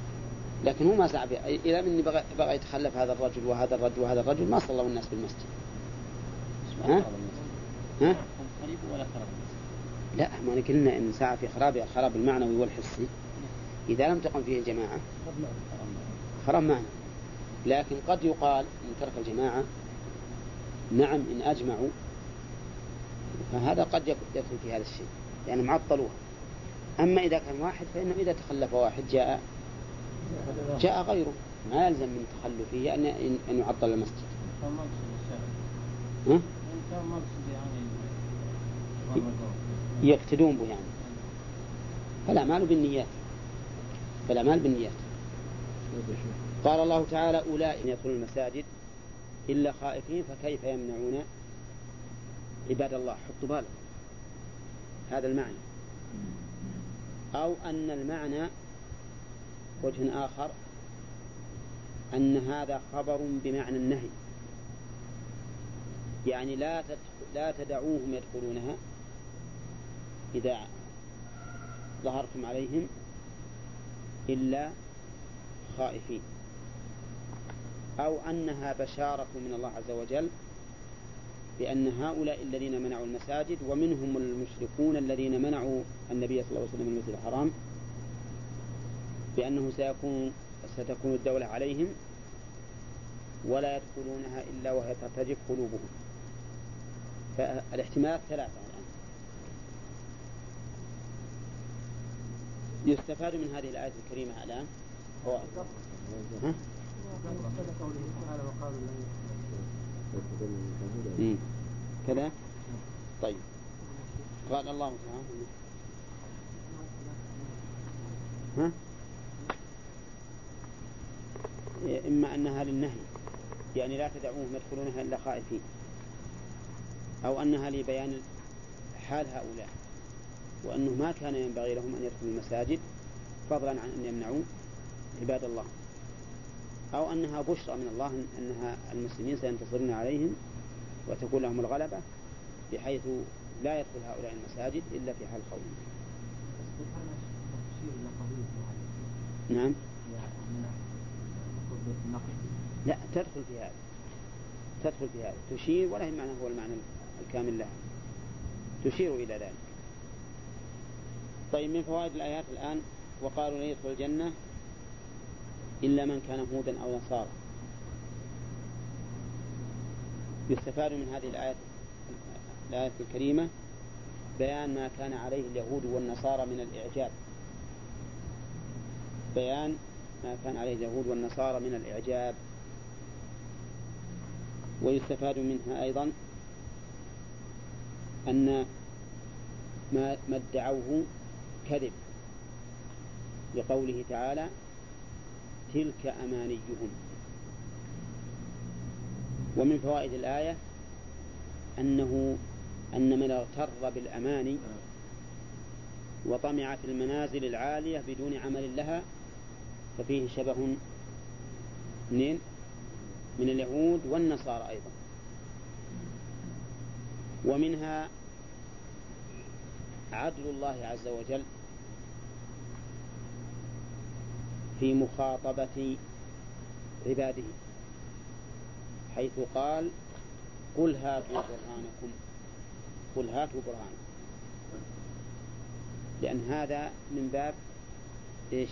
لكن هو ما سعى في إذا مني بغى, بغى يتخلف هذا الرجل وهذا الرجل وهذا الرجل ما صلوا الناس بالمسجد ها؟ ها؟ قريب ولا خرب لا ما قلنا إن سعى في خراب الخراب المعنوي والحسي. إذا لم تقم فيه الجماعة. خراب معنى لكن قد يقال ان ترك الجماعة نعم إن أجمعوا فهذا قد يدخل في هذا الشيء لأنهم عطلوها أما إذا كان واحد فإنه إذا تخلف واحد جاء جاء غيره. ما يلزم من تخلفه أن أن يعطل المسجد. ها؟ يعني يقتدون به يعني. فالأعمال بالنيات. فالأعمال بالنيات. قال الله تعالى أولئك يدخلون المساجد إلا خائفين فكيف يمنعون عباد الله حطوا بالك هذا المعنى. أو أن المعنى وجه آخر أن هذا خبر بمعنى النهي. يعني لا لا تدعوهم يدخلونها إذا ظهرتم عليهم إلا خائفين. أو أنها بشارة من الله عز وجل بأن هؤلاء الذين منعوا المساجد ومنهم المشركون الذين منعوا النبي صلى الله عليه وسلم من المسجد الحرام بأنه سيكون ستكون الدولة عليهم ولا يدخلونها إلا وهي ترتجف قلوبهم. فالاحتمالات ثلاثة الآن. يستفاد من هذه الآية الكريمة الآن؟ هو ها؟ كذا؟ طيب. قال الله تعالى. ها؟ إما أنها للنهي. يعني لا تدعوهم يدخلونها إلا خائفين. أو أنها لبيان حال هؤلاء. وأنه ما كان ينبغي لهم أن يدخلوا المساجد فضلا عن أن يمنعوا عباد الله. أو أنها بشرى من الله أنها المسلمين سينتصرون عليهم وتكون لهم الغلبة بحيث لا يدخل هؤلاء المساجد إلا في حال خوف نعم. لا تدخل في هذا. تدخل في هذا. تشير ولا هي معنى هو المعنى الكامل لها. تشير إلى ذلك. طيب من فوائد الآيات الآن وقالوا لن يدخل الجنة إلا من كان هودا أو نصارى. يستفاد من هذه الآية الآية الكريمة بيان ما كان عليه اليهود والنصارى من الإعجاب. بيان ما كان عليه اليهود والنصارى من الإعجاب. ويستفاد منها أيضا أن ما ما ادعوه كذب. لقوله تعالى تلك أمانيهم ومن فوائد الآية أنه أن من اغتر بالأماني وطمع في المنازل العالية بدون عمل لها ففيه شبه منين؟ من اليهود والنصارى أيضا ومنها عدل الله عز وجل في مخاطبة عباده حيث قال قل هاتوا برهانكم قل هاتوا برهانكم لأن هذا من باب إيش؟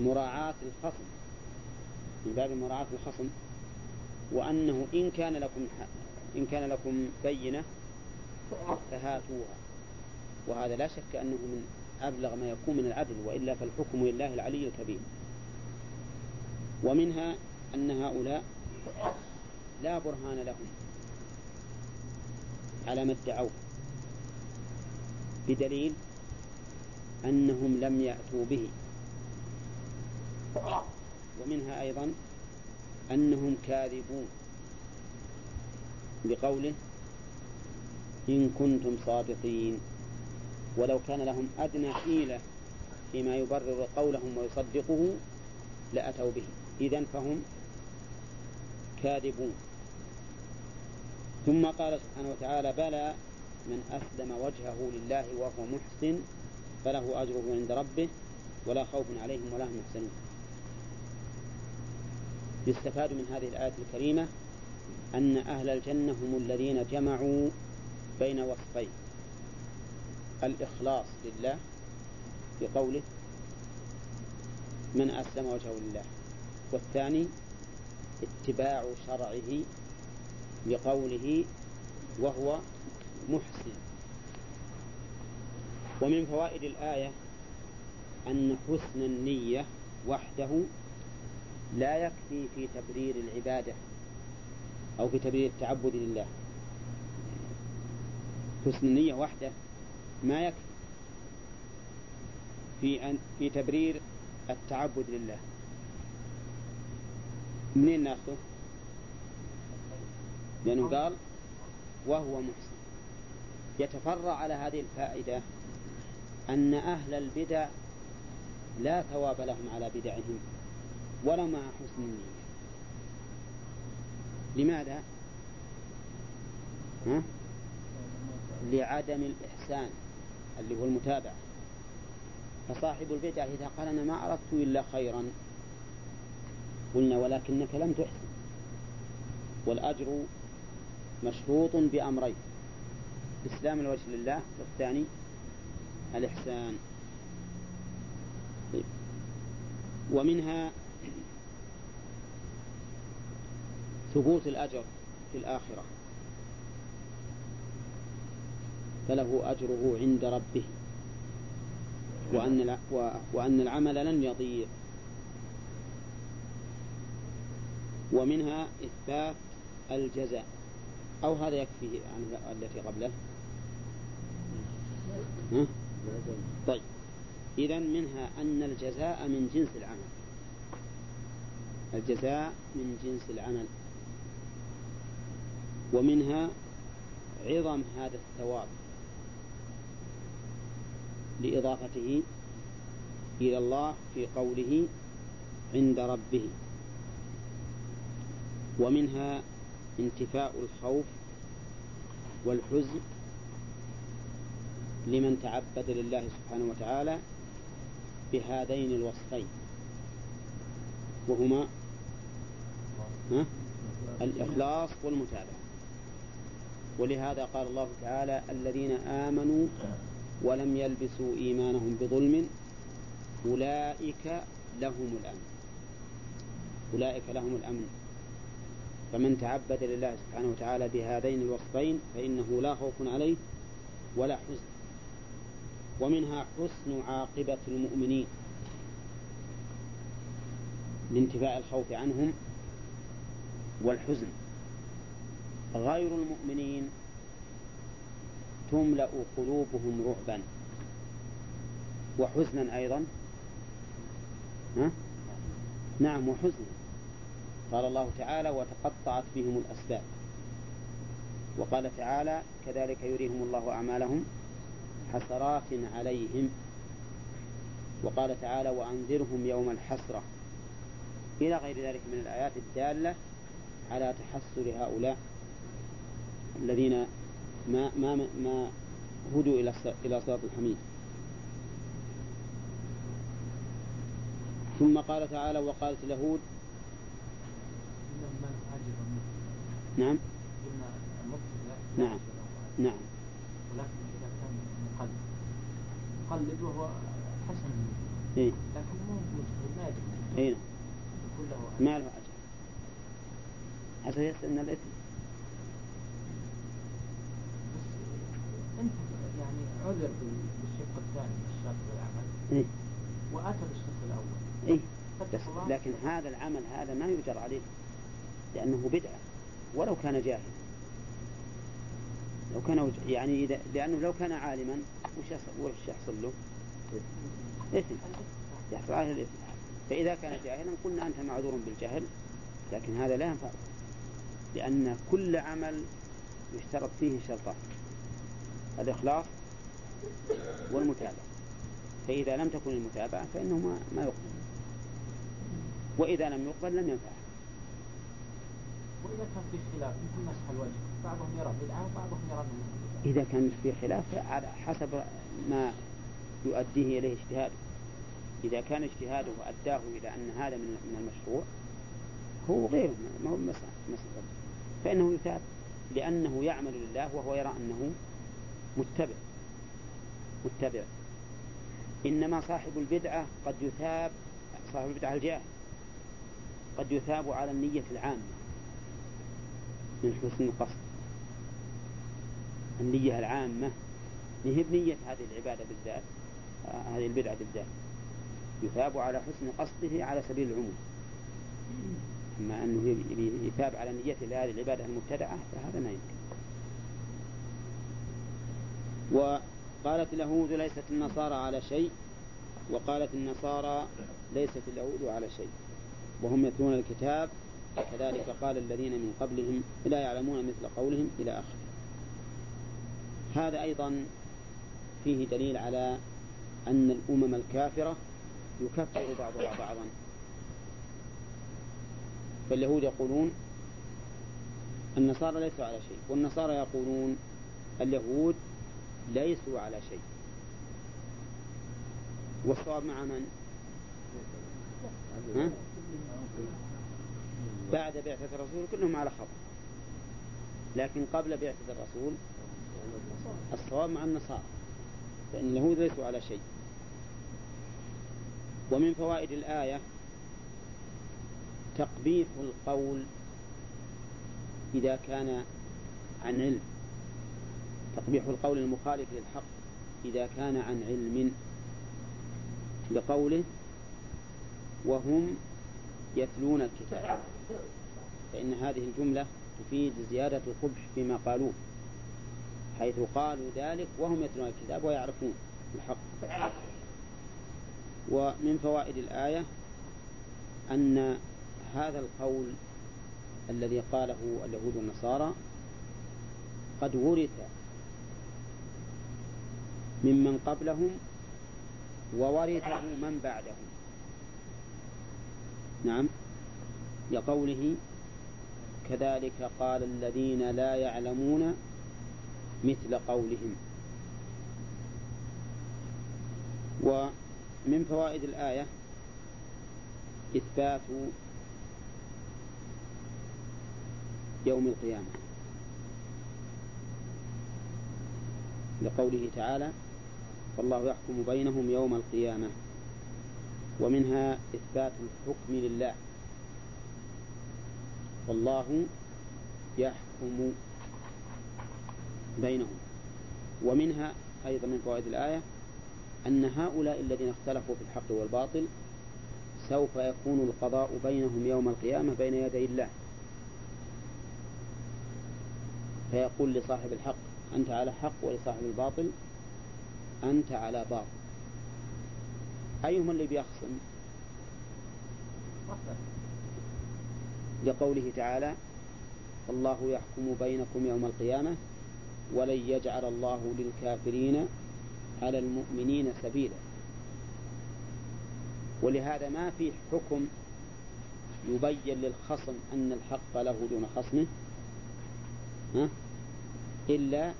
مراعاة الخصم من باب مراعاة الخصم. وأنه إن كان لكم إن كان لكم بينة فهاتوها. وهذا لا شك أنه من أبلغ ما يكون من العدل وإلا فالحكم لله العلي الكبير. ومنها أن هؤلاء لا برهان لهم على ما ادعوه بدليل أنهم لم يأتوا به. ومنها أيضا أنهم كاذبون بقوله إن كنتم صادقين ولو كان لهم أدنى حيلة فيما يبرر قولهم ويصدقه لأتوا به. إذا فهم كاذبون. ثم قال سبحانه وتعالى بلى من أسلم وجهه لله وهو محسن فله أجره عند ربه ولا خوف عليهم ولا هم يحزنون. يستفاد من هذه الآية الكريمة أن أهل الجنة هم الذين جمعوا بين وصفين. الإخلاص لله بقوله من أسلم وجهه لله. والثاني اتباع شرعه بقوله وهو محسن. ومن فوائد الآية أن حسن النية وحده لا يكفي في تبرير العبادة أو في تبرير التعبد لله. حسن النية وحده ما يكفي في أن في تبرير التعبد لله منين ناخذه؟ لأنه قال وهو محسن يتفرع على هذه الفائدة أن أهل البدع لا ثواب لهم على بدعهم ولا مع حسن النية لماذا؟ ها؟ لعدم الإحسان اللي هو المتابعة فصاحب البدعة إذا قال أنا ما أردت إلا خيرا قلنا ولكنك لم تحسن. والأجر مشروط بأمرين إسلام الوجه لله والثاني الإحسان. ومنها ثبوت الأجر في الآخرة. فله أجره عند ربه. وأن وأن العمل لن يضيع. ومنها إثبات الجزاء. أو هذا يكفي عن التي قبله. ها؟ طيب. إذا منها أن الجزاء من جنس العمل. الجزاء من جنس العمل. ومنها عظم هذا الثواب. لإضافته إلى الله في قوله عند ربه. ومنها انتفاء الخوف والحزن لمن تعبد لله سبحانه وتعالى بهذين الوصفين. وهما الإخلاص والمتابعة. ولهذا قال الله تعالى الذين آمنوا ولم يلبسوا إيمانهم بظلم أولئك لهم الأمن. أولئك لهم الأمن. فمن تعبد لله سبحانه وتعالى بهذين الوصفين فإنه لا خوف عليه ولا حزن. ومنها حسن عاقبة المؤمنين. لانتفاء الخوف عنهم والحزن. غير المؤمنين تملأ قلوبهم رعبا. وحزنا أيضا. ها؟ نعم وحزنا. قال الله تعالى وتقطعت بهم الأسباب. وقال تعالى كذلك يريهم الله أعمالهم حسرات عليهم. وقال تعالى وأنذرهم يوم الحسرة. إلى غير ذلك من الآيات الدالة على تحسر هؤلاء الذين ما ما ما هدوا إلى إلى صراط الحميد. ثم قال تعالى وقالت اليهود نعم. نعم. نعم. ولكن إذا كان مقلد مقلد وهو حسن. إيه؟ لكن مو مجتهد ما إيه؟ له ما له أجر. حتى يستن الإثم انت يعني عذر بالشق الثاني من الشرط والعمل. إيه؟ وآتى بالشق الأول. إيه؟ بس لكن هذا العمل هذا ما يجر عليه لأنه بدعة ولو كان جاهلا لو كان يعني إذا لأنه لو كان عالما وش وش يحصل له؟ إثم. يحصل عليه الإثم. فإذا كان جاهلا قلنا أنت معذور بالجهل لكن هذا لا ينفع. لأن كل عمل يشترط فيه شرطان. الإخلاص والمتابعة. فإذا لم تكن المتابعة فإنه ما, ما يقبل. وإذا لم يقبل لم ينفع. وإذا كان في خلاف مثل مسح الوجه بعضهم يرى بدعة وبعضهم يرى إذا كان في خلاف على حسب ما يؤديه إليه اجتهاده إذا كان اجتهاده أداه إلى أن هذا من المشروع هو غيره ما هو مسح فإنه يثاب لأنه يعمل لله وهو يرى أنه متبع. متبع. إنما صاحب البدعة قد يثاب صاحب البدعة الجاهل قد يثاب على النية العامة من حسن القصد. النية العامة هي بنية هذه العبادة بالذات آه، هذه البدعة بالذات. يثاب على حسن قصده على سبيل العموم. أما أنه يثاب على نيته لهذه العبادة المبتدعة فهذا ما يمكن. وقالت اليهود ليست النصارى على شيء وقالت النصارى ليست اليهود على شيء. وهم يتلون الكتاب كذلك قال الذين من قبلهم لا يعلمون مثل قولهم إلى آخره. هذا أيضا فيه دليل على أن الأمم الكافرة يكفر بعضها بعضا. فاليهود يقولون النصارى ليسوا على شيء والنصارى يقولون اليهود ليسوا على شيء والصواب مع من؟ ها؟ بعد بعثة الرسول كلهم على خطأ لكن قبل بعثة الرسول الصواب مع النصارى فإن اليهود ليسوا على شيء ومن فوائد الآية تقبيح القول إذا كان عن علم تقبيح القول المخالف للحق إذا كان عن علم لقوله وهم يتلون الكتاب. فإن هذه الجملة تفيد زيادة القبح فيما قالوه حيث قالوا ذلك وهم يتلون الكتاب ويعرفون الحق. ومن فوائد الآية أن هذا القول الذي قاله اليهود والنصارى قد ورث ممن قبلهم وورثه من بعدهم. نعم. لقوله كذلك قال الذين لا يعلمون مثل قولهم. ومن فوائد الآية إثبات يوم القيامة. لقوله تعالى فالله يحكم بينهم يوم القيامة. ومنها إثبات الحكم لله. والله يحكم بينهم. ومنها أيضا من فوائد الآية أن هؤلاء الذين اختلفوا في الحق والباطل سوف يكون القضاء بينهم يوم القيامة بين يدي الله. فيقول لصاحب الحق أنت على حق ولصاحب الباطل أنت على باطل. أيهما اللي بيخصم؟ لقوله تعالى الله يحكم بينكم يوم القيامة ولن يجعل الله للكافرين على المؤمنين سبيلا. ولهذا ما في حكم يبين للخصم أن الحق له دون خصمه ها؟ إلا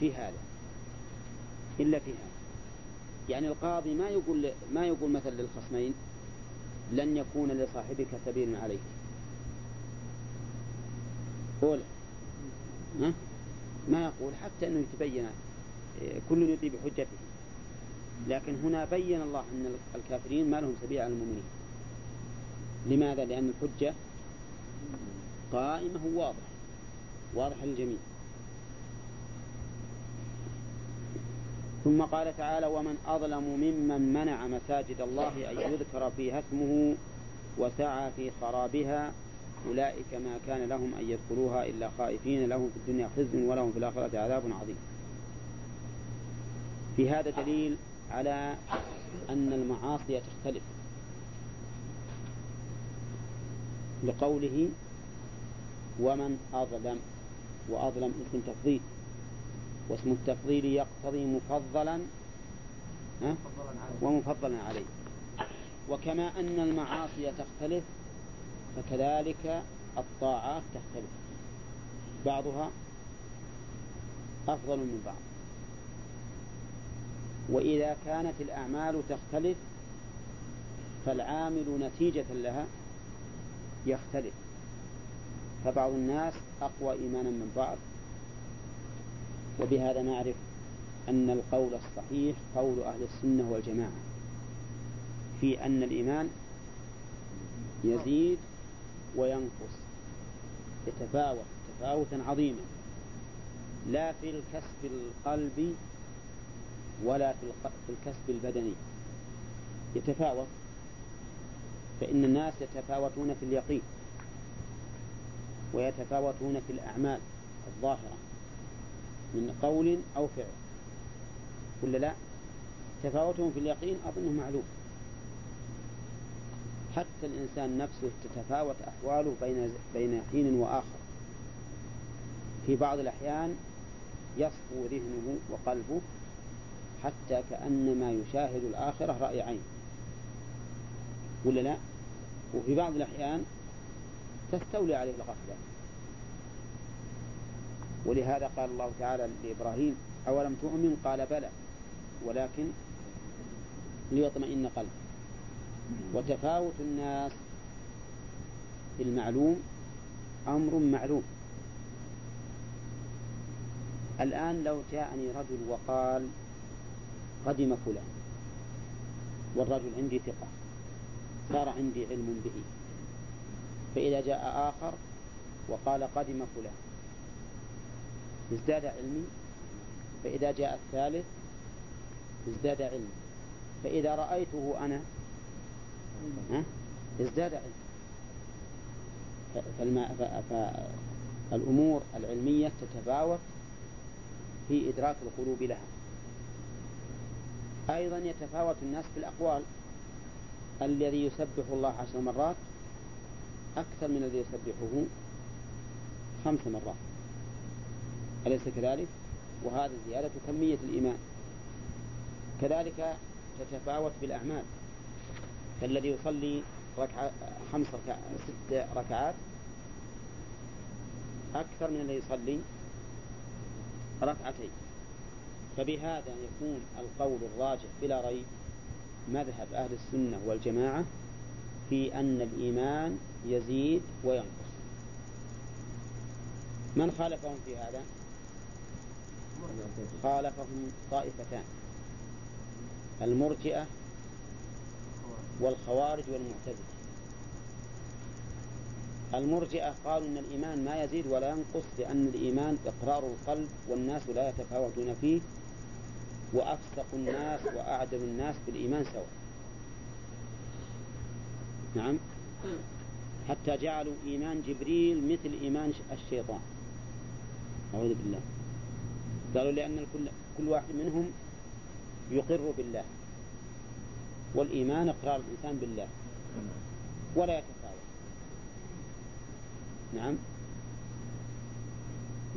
في هذا. إلا في هذا يعني القاضي ما يقول ما يقول مثلا للخصمين لن يكون لصاحبك سبيل عليك. قول ها؟ ما يقول. حتى أنه يتبين كل يطيع بحجته لكن هنا بين الله أن الكافرين ما لهم سبيل على المؤمنين. لماذا؟ لأن الحجة قائمة واضحة واضحة للجميع. ثم قال تعالى ومن أظلم ممن منع مساجد الله أن يذكر فيها اسمه وسعى في خرابها أولئك ما كان لهم أن يدخلوها إلا خائفين لهم في الدنيا خزي ولهم في الآخرة عذاب عظيم. في هذا دليل على أن المعاصي تختلف. لقوله ومن أظلم وأظلم اسم تفضيل واسم التفضيل يقتضي مفضلا ومفضلا عليه. وكما أن المعاصي تختلف فكذلك الطاعات تختلف. بعضها أفضل من بعض. وإذا كانت الأعمال تختلف فالعامل نتيجة لها يختلف. فبعض الناس أقوى إيمانا من بعض وبهذا نعرف أن القول الصحيح قول أهل السنة والجماعة في أن الإيمان يزيد وينقص يتفاوت تفاوتا عظيما لا في الكسب القلبي ولا في الكسب البدني يتفاوت فإن الناس يتفاوتون في اليقين ويتفاوتون في الأعمال الظاهرة. من قول أو فعل. ولا لا؟ تفاوتهم في اليقين أظنه معلوم. حتى الإنسان نفسه تتفاوت أحواله بين بين حين وآخر. في بعض الأحيان يصفو ذهنه وقلبه حتى كأنما يشاهد الآخرة رأي عين ولا لا؟ وفي بعض الأحيان تستولي عليه الغفلة. ولهذا قال الله تعالى لإبراهيم أولم تؤمن؟ قال بلى. ولكن ليطمئن قلبه وتفاوت الناس في المعلوم أمر معلوم. الآن لو جاءني رجل وقال قدم فلان والرجل عندي ثقة صار عندي علم به فإذا جاء آخر وقال قدم فلان ازداد علمي فإذا جاء الثالث ازداد علمي. فإذا رأيته أنا ازداد علمي. فالأمور العلمية تتفاوت في إدراك القلوب لها. أيضا يتفاوت الناس في الأقوال. الذي يسبح الله عشر مرات أكثر من الذي يسبحه خمس مرات. أليس كذلك؟ وهذا زيادة كمية الإيمان. كذلك تتفاوت بالأعمال فالذي يصلي ركعة خمس ركع ست ركعات. أكثر من الذي يصلي ركعتين. فبهذا يكون القول الراجح بلا ريب مذهب أهل السنة والجماعة في أن الإيمان يزيد وينقص. من خالفهم في هذا؟ خالفهم طائفتان. المرجئة والخوارج والمعتزلة. المرجئة قالوا أن الإيمان ما يزيد ولا ينقص لأن الإيمان إقرار القلب والناس لا يتفاوتون فيه وأفسق الناس وأعدم الناس بالإيمان سواء. نعم. حتى جعلوا إيمان جبريل مثل إيمان الشيطان. أعوذ بالله. قالوا لأن الكل كل واحد منهم يقر بالله والإيمان إقرار الإنسان بالله ولا يتفاوت نعم.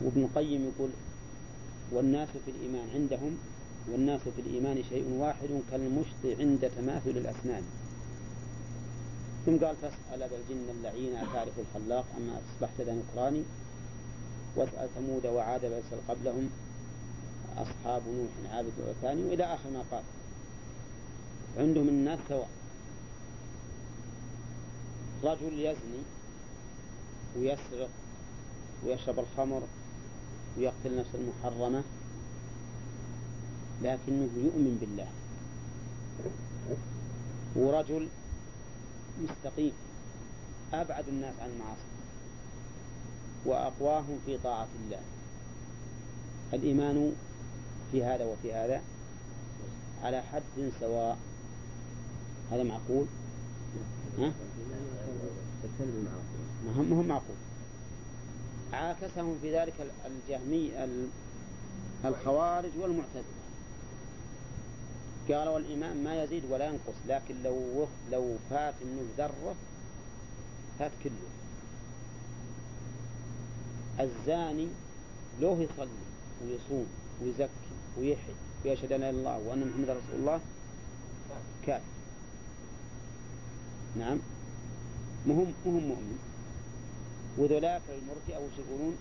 وابن القيم يقول والناس في الإيمان عندهم والناس في الإيمان شيء واحد كالمشط عند تماثل الأسنان. ثم قال فاسأل أبا الجن اللعين أتعرف الخلاق أما أصبحت ذا نكراني واسأل ثمود وعاد فاسأل قبلهم؟ أصحاب نوح عابد وثاني وإلى آخر ما قال. عندهم الناس سواء. رجل يزني ويسرق ويشرب الخمر ويقتل نفس المحرمة لكنه يؤمن بالله. ورجل مستقيم. أبعد الناس عن المعاصي. وأقواهم في طاعة الله. الإيمان في هذا وفي هذا على حد سواء هذا معقول؟ ها؟ ما معقول. عاكسهم في ذلك الجهمي الخوارج والمعتزلة. قالوا الإيمان ما يزيد ولا ينقص لكن لو لو فات منه ذرة فات كله. الزاني لو يصلي ويصوم ويزكي. ويحج ويشهد أن لا إله إلا الله وأن محمد رسول الله. كافر نعم. مهم مهم مؤمن. وذولاك المرجئة وش يقولون؟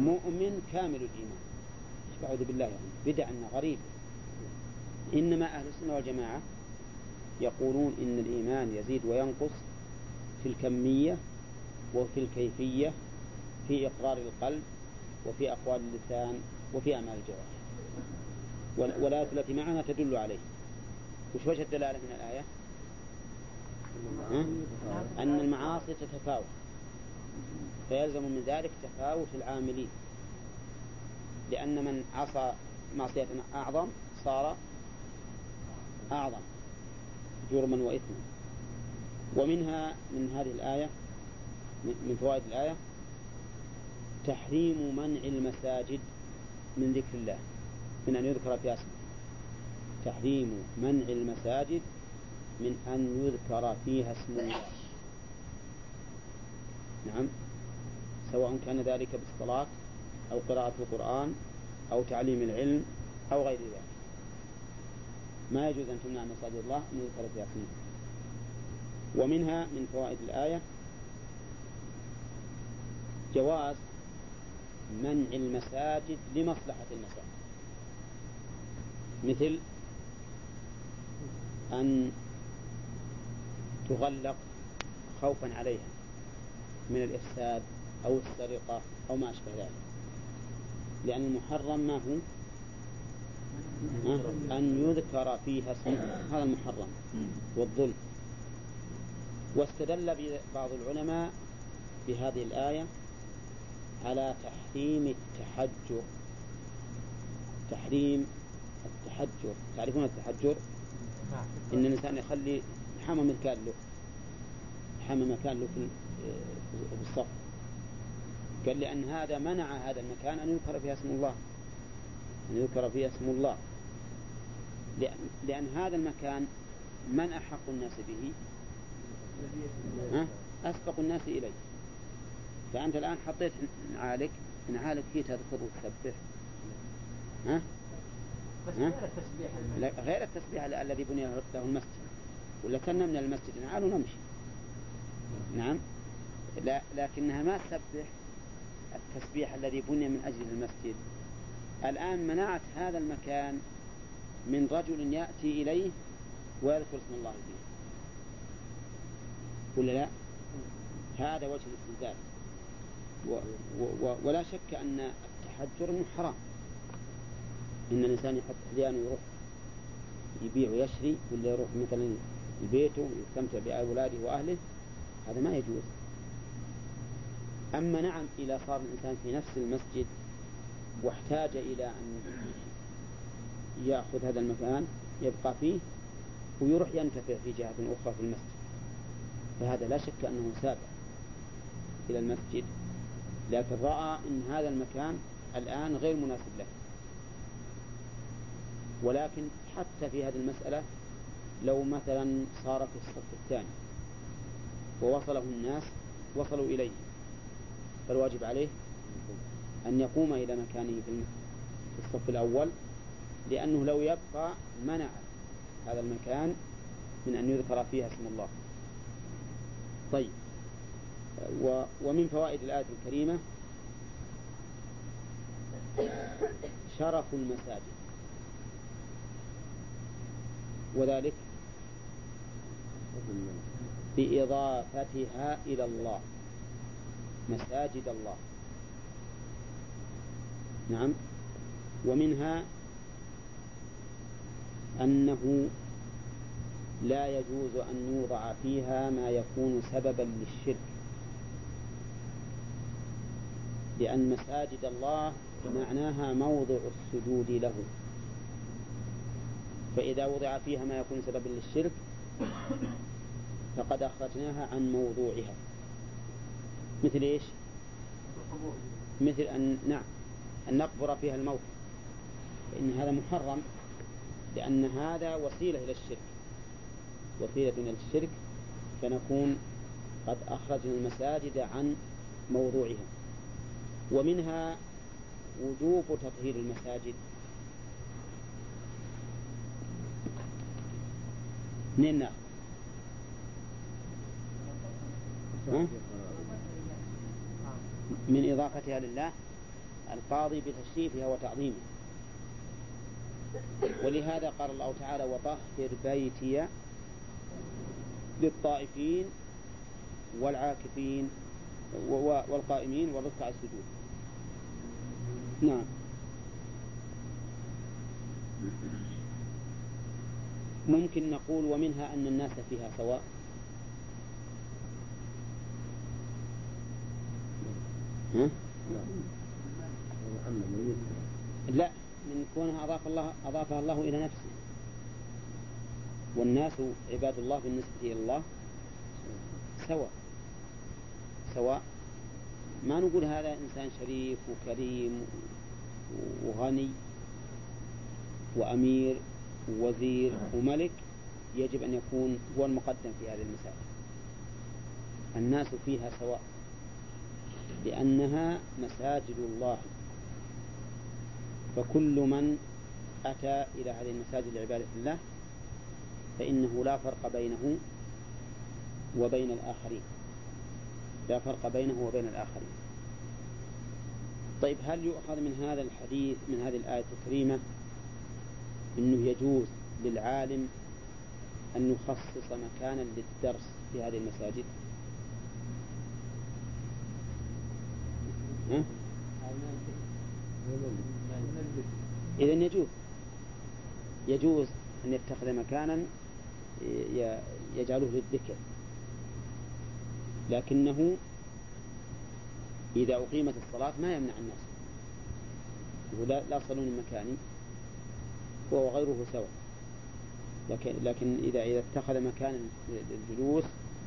مؤمن كامل الإيمان. أعوذ بالله يعني. بدع غريبة إنما أهل السنة والجماعة يقولون إن الإيمان يزيد وينقص في الكمية وفي الكيفية في إقرار القلب وفي أقوال اللسان وفي أعمال الجوارح. والآية التي معنا تدل عليه. وش وجه الدلالة من الآية؟ أن المعاصي تتفاوت. فيلزم من ذلك تفاوت العاملين. لأن من عصى معصية أعظم صار أعظم جرما وإثما. ومنها من هذه الآية من فوائد الآية تحريم منع المساجد. من ذكر الله من أن يذكر فيها اسمه تحريم منع المساجد من أن يذكر فيها اسم الله. نعم. سواء كان ذلك بالصلاة أو قراءة القرآن أو تعليم العلم أو غير ذلك. ما يجوز أن تمنع مساجد الله أن يذكر فيها اسمه ومنها من فوائد الآية جواز منع المساجد لمصلحة المساجد مثل أن تغلق خوفا عليها من الإفساد أو السرقة أو ما أشبه ذلك. لأن المحرم ما هو؟ أن يذكر فيها اسم هذا المحرم والظلم. واستدل بعض العلماء بهذه الآية على تحريم التحجر. تحريم التحجر. تعرفون التحجر؟ إن الإنسان يخلي حمى مكان له. حمى مكان له في الصف. قال لأن هذا منع هذا المكان أن يذكر فيها اسم الله. أن يذكر فيها اسم الله. لأن, لأن هذا المكان من أحق الناس به؟ أسبق الناس إليه. فأنت الآن حطيت نعالك نعالك فيه تذكر وتسبح. ها؟ بس غير التسبيح لا غير التسبيح الذي بني له المسجد. ولا كنا من المسجد. نعال ونمشي نعم؟ لا لكنها ما تسبح التسبيح الذي بني من أجل المسجد. الآن منعت هذا المكان من رجل يأتي إليه ويذكر اسم الله فيه. ولا لا؟ هذا وجه الاستنزال و ولا شك أن التحجر من حرام. إن الإنسان يحط حذيان ويروح يبيع ويشري ولا يروح مثلا بيته ويستمتع بأولاده وأهله هذا ما يجوز. أما نعم إذا صار الإنسان في نفس المسجد واحتاج إلى أن يأخذ هذا المكان يبقى فيه ويروح ينتفع في جهة أخرى في المسجد. فهذا لا شك أنه سابع إلى المسجد. لكن رأى أن هذا المكان الآن غير مناسب له. ولكن حتى في هذه المسألة لو مثلا صار في الصف الثاني ووصله الناس وصلوا إليه فالواجب عليه أن يقوم إلى مكانه في الصف الأول لأنه لو يبقى منع هذا المكان من أن يذكر فيها اسم الله. طيب. ومن فوائد الآية الكريمة شرف المساجد. وذلك بإضافتها إلى الله. مساجد الله. نعم. ومنها أنه لا يجوز أن يوضع فيها ما يكون سببا للشرك. لأن مساجد الله معناها موضع السجود له. فإذا وضع فيها ما يكون سببا للشرك فقد أخرجناها عن موضوعها. مثل إيش؟ مثل أن نعم أن نقبر فيها الموت. فإن هذا محرم لأن هذا وسيلة إلى الشرك. وسيلة إلى الشرك فنكون قد أخرجنا المساجد عن موضوعها. ومنها وجوب تطهير المساجد. منين ناخذ؟ من إضافتها لله القاضي بتشريفها وتعظيمها. ولهذا قال الله تعالى وطهر بيتي للطائفين والعاكفين والقائمين والركع السجود. نعم. ممكن نقول ومنها أن الناس فيها سواء. ها؟ لا من كونها أضاف الله أضافها الله إلى نفسه. والناس عباد الله بالنسبة إلى الله سواء. سواء. ما نقول هذا إنسان شريف وكريم وغني وأمير ووزير وملك يجب أن يكون هو المقدم في هذه المسائل. الناس فيها سواء لأنها مساجد الله. فكل من أتى إلى هذه المساجد لعبادة الله فإنه لا فرق بينه وبين الآخرين. لا فرق بينه وبين الآخرين. طيب هل يؤخذ من هذا الحديث من هذه الآية الكريمة أنه يجوز للعالم أن يخصص مكانا للدرس في هذه المساجد؟ ها؟ إذا يجوز. يجوز أن يتخذ مكانا يجعله للذكر. لكنه إذا أقيمت الصلاة ما يمنع الناس. يقول لا, من مكاني هو وغيره سواء. لكن, لكن إذا إذا اتخذ مكانا للجلوس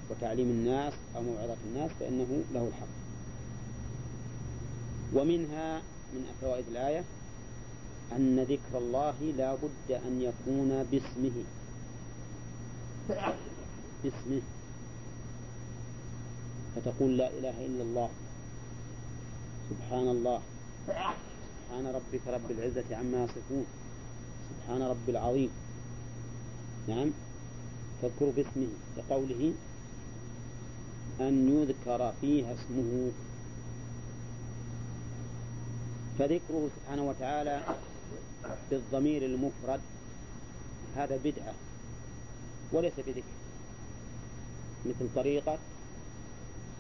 وتعليم الناس أو موعظة الناس فإنه له الحق. ومنها من فوائد الآية أن ذكر الله لا بد أن يكون باسمه. باسمه. فتقول لا إله إلا الله. سبحان الله. سبحان ربك رب العزة عما يصفون. سبحان رب العظيم. نعم. تذكر باسمه كقوله أن يذكر فيها اسمه. فذكره سبحانه وتعالى بالضمير المفرد. هذا بدعة وليس بذكر. مثل طريقة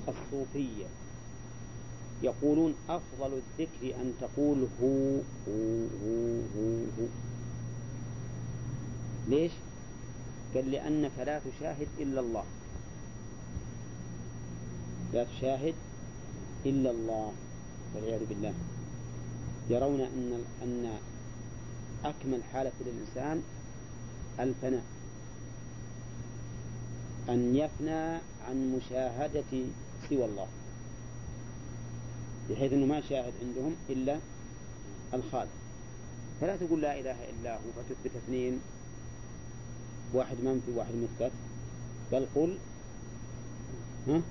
الصوفية يقولون أفضل الذكر أن تقول هو هو هو هو, هو. ليش؟ قال لأنك لا تشاهد إلا الله لا تشاهد إلا الله والعياذ بالله يرون أن أن أكمل حالة للإنسان الفناء أن يفنى عن مشاهدة سوى الله بحيث أنه ما شاهد عندهم إلا الخالق. فلا تقول لا إله إلا هو فتثبت اثنين واحد منفي واحد مثبت. بل قل ها؟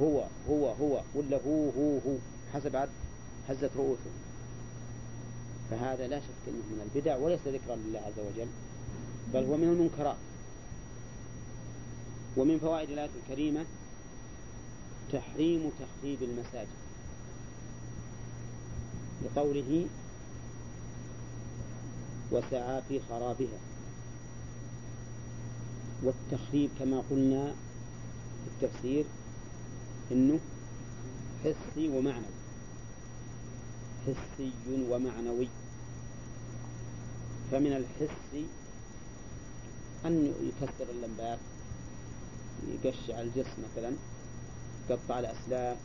هو هو هو. ولا هو هو هو. حسب عد هزت رؤوسهم فهذا لا شك إنه من البدع وليس ذكرا لله عز وجل بل هو من المنكرات. ومن فوائد الآية الكريمة تحريم تخريب المساجد. لقوله وسعى في خرابها. والتخريب كما قلنا في التفسير إنه حسي ومعنوي. حسي ومعنوي. فمن الحس أن يكسر اللمبات يقشع الجسم مثلا. يقطع الأسلاك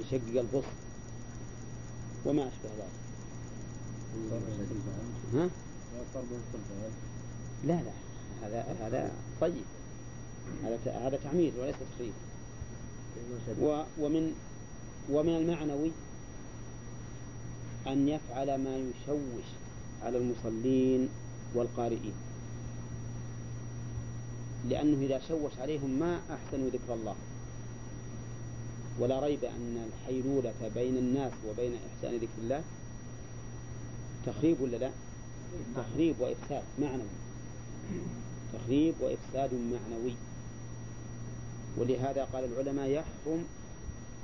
يشقق البسط وما أشبه ذلك. ها؟ لا لا. هذا هذا طيب. هذا هذا تعمير وليس تخريب. ومن ومن المعنوي أن يفعل ما يشوش على المصلين والقارئين. لأنه إذا شوش عليهم ما أحسنوا ذكر الله. ولا ريب أن الحيلولة بين الناس وبين إحسان ذكر الله تخريب ولا لا؟ تخريب وإفساد معنوي. تخريب وإفساد معنوي. ولهذا قال العلماء يحرم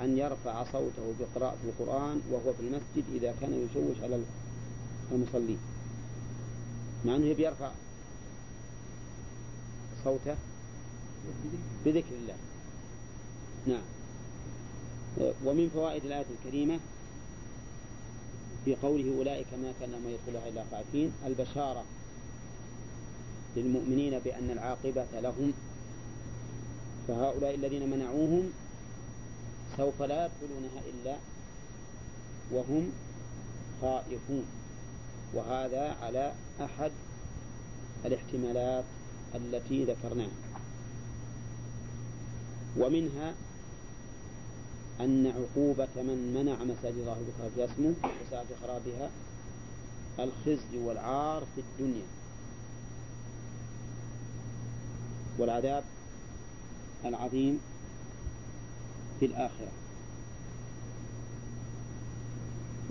أن يرفع صوته بقراءة القرآن وهو في المسجد إذا كان يشوش على المصلين مع أنه بيرفع صوته؟ بذكر الله. نعم. ومن فوائد الآية الكريمة في قوله أولئك ما كان لهم يدخلها إلا خائفين البشارة للمؤمنين بأن العاقبة لهم. فهؤلاء الذين منعوهم سوف لا يدخلونها إلا وهم خائفون. وهذا على أحد الاحتمالات التي ذكرناها. ومنها أن عقوبة من منع مساجد الله ذكر في اسمه وسعى في خرابها الخزي والعار في الدنيا. والعذاب العظيم في الآخرة.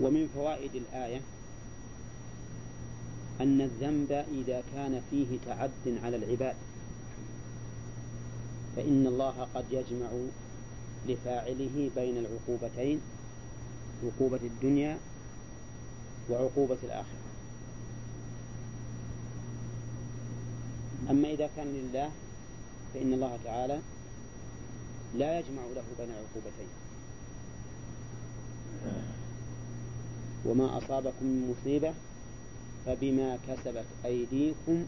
ومن فوائد الآية أن الذنب إذا كان فيه تعد على العباد. فإن الله قد يجمع لفاعله بين العقوبتين عقوبة الدنيا وعقوبة الآخرة. أما إذا كان لله فإن الله تعالى لا يجمع له بين عقوبتين وما أصابكم من مصيبة فبما كسبت أيديكم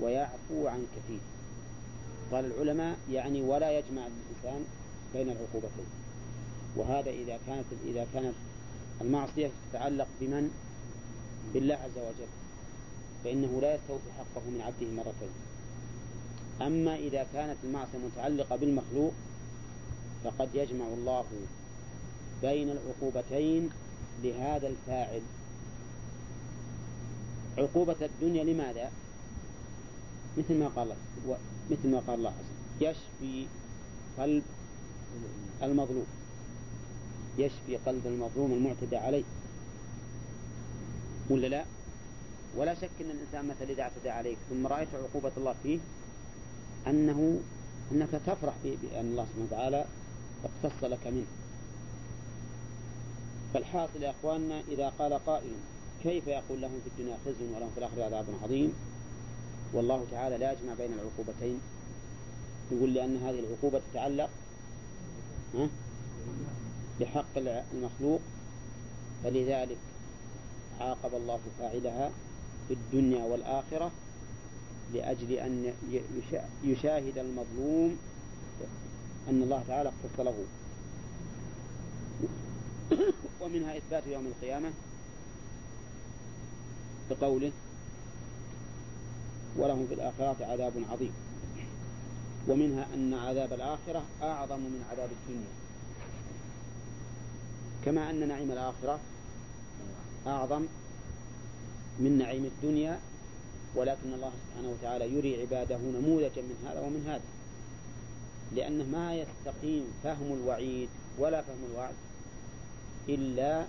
ويعفو عن كثير. قال العلماء يعني ولا يجمع الإنسان بين العقوبتين. وهذا إذا كانت إذا كانت المعصية تتعلق بمن؟ بالله عز وجل. فإنه لا يستوفي حقه من عبده مرتين. أما إذا كانت المعصية متعلقة بالمخلوق فقد يجمع الله بين العقوبتين لهذا الفاعل. عقوبة الدنيا لماذا؟ مثل ما قال مثل ما قال الله عز وجل. يشفي قلب المظلوم. يشفي قلب المظلوم المعتدى عليه. ولا لا؟ ولا شك إن الإنسان مثلا إذا اعتدى عليك. ثم رأيت عقوبة الله فيه أنه أنك تفرح بأن الله سبحانه وتعالى اقتص لك منه. فالحاصل يا إخواننا إذا قال قائل كيف يقول لهم في الدنيا خزي ولهم في الآخرة عذاب عظيم؟ والله تعالى لا يجمع بين العقوبتين. يقول لأن هذه العقوبة تتعلق بحق المخلوق فلذلك عاقب الله فاعلها في الدنيا والآخرة لأجل أن يشاهد المظلوم أن الله تعالى اختص له. ومنها إثبات يوم القيامة بقوله ولهم في الآخرة عذاب عظيم. ومنها أن عذاب الآخرة أعظم من عذاب الدنيا. كما أن نعيم الآخرة أعظم من نعيم الدنيا ولكن الله سبحانه وتعالى يري عباده نموذجا من هذا ومن هذا. لأنه ما يستقيم فهم الوعيد ولا فهم الوعد إلا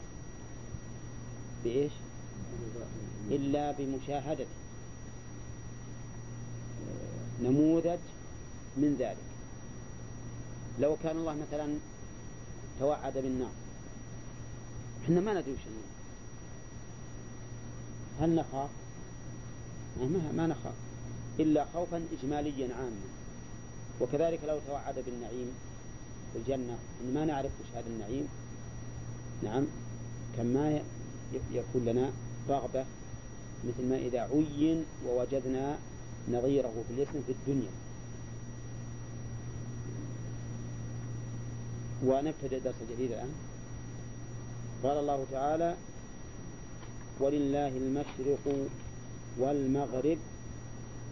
بإيش؟ إلا بمشاهدة. نموذج من ذلك. لو كان الله مثلا توعد بالنار. إحنا ما ندري وش هل نخاف؟ ما, ما نخاف. إلا خوفا إجماليا عاما. وكذلك لو توعد بالنعيم في الجنة ما نعرف وش هذا النعيم. نعم كما يكون لنا رغبة مثل ما إذا عين ووجدنا نظيره في الاسم في الدنيا. ونبتدئ درس جديد الآن. قال الله تعالى ولله المشرق والمغرب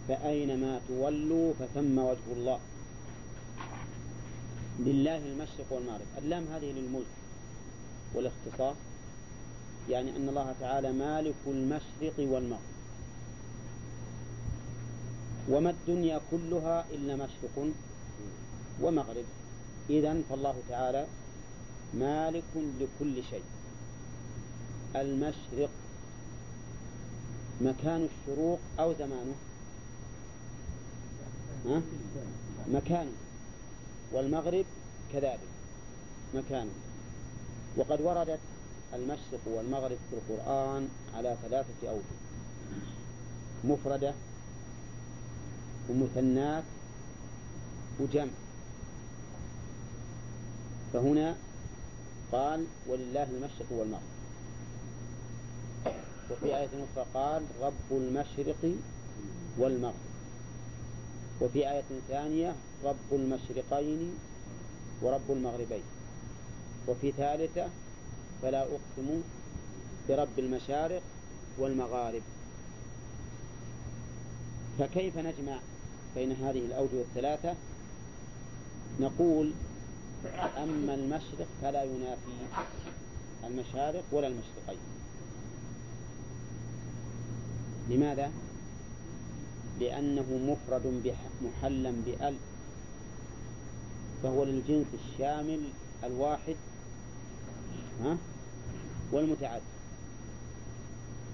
فأينما تولوا فثم وجه الله. لله المشرق والمغرب. اللام هذه للملك والاختصاص يعني أن الله تعالى مالك المشرق والمغرب. وما الدنيا كلها إلا مشرق ومغرب. إذا فالله تعالى مالك لكل شيء. المشرق مكان الشروق أو زمانه. ها؟ مكانه والمغرب كذلك مكانه وقد وردت المشرق والمغرب في القرآن على ثلاثة أوجه. مفردة ومثنات وجمع. فهنا قال ولله المشرق والمغرب. وفي آية أخرى قال رب المشرق والمغرب. وفي آية ثانية رب المشرقين ورب المغربين. وفي ثالثة فلا أقسم برب المشارق والمغارب. فكيف نجمع بين هذه الأوجه الثلاثة؟ نقول أما المشرق فلا ينافي المشارق ولا المشرقين. لماذا؟ لأنه مفرد محلا بأل فهو للجنس الشامل الواحد ها؟ والمتعدد.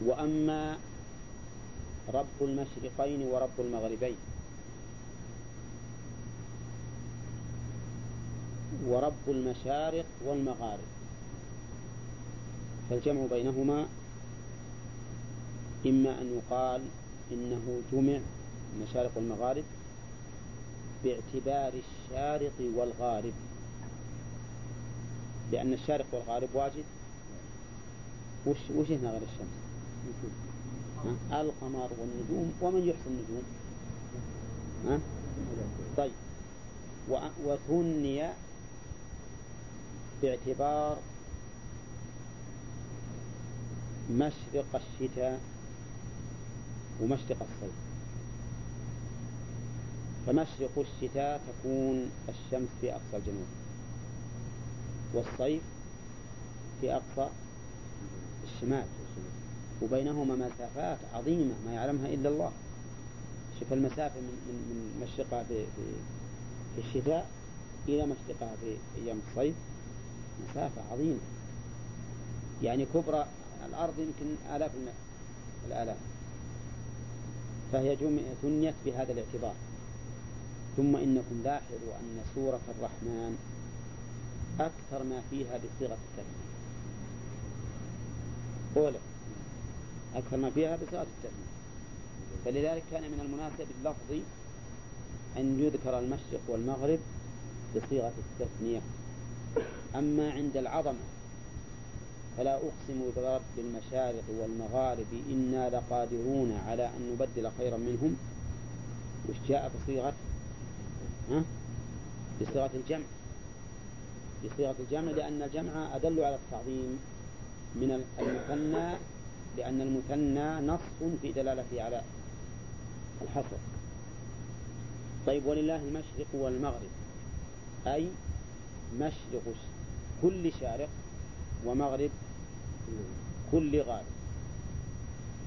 وأما رب المشرقين ورب المغربين. ورب المشارق والمغارب فالجمع بينهما إما أن يقال إنه جمع المشارق والمغارب باعتبار الشارق والغارب لأن الشارق والغارب واجد وش وش هنا غير الشمس؟ ها؟ القمر والنجوم ومن يحصي النجوم؟ ها؟ طيب وثني باعتبار مشرق الشتاء ومشرق الصيف. فمشرق الشتاء تكون الشمس في أقصى الجنوب والصيف في أقصى الشمال. وبينهما مسافات عظيمة ما يعلمها إلا الله. شوف المسافة من, من, من مشرقها في, في, في الشتاء إلى مشرقها في أيام الصيف. مسافة عظيمة. يعني كبرى الأرض يمكن آلاف الآلاف. فهي ثنيت بهذا الاعتبار. ثم إنكم لاحظوا أن سورة الرحمن أكثر ما فيها بصيغة التثنية أولى أكثر ما فيها بصيغة التثنية فلذلك كان من المناسب اللفظي أن يذكر المشرق والمغرب بصيغة التثنية. أما عند العظمة فلا أقسم برب المشارق والمغارب إنا لقادرون على أن نبدل خيرا منهم. وش جاء بصيغة ها؟ بصيغة الجمع. بصيغة الجمع لأن الجمع أدل على التعظيم من المثنى لأن المثنى نص في دلالته على الحصر. طيب ولله المشرق والمغرب. أي مشرق كل شارق ومغرب كل غارب.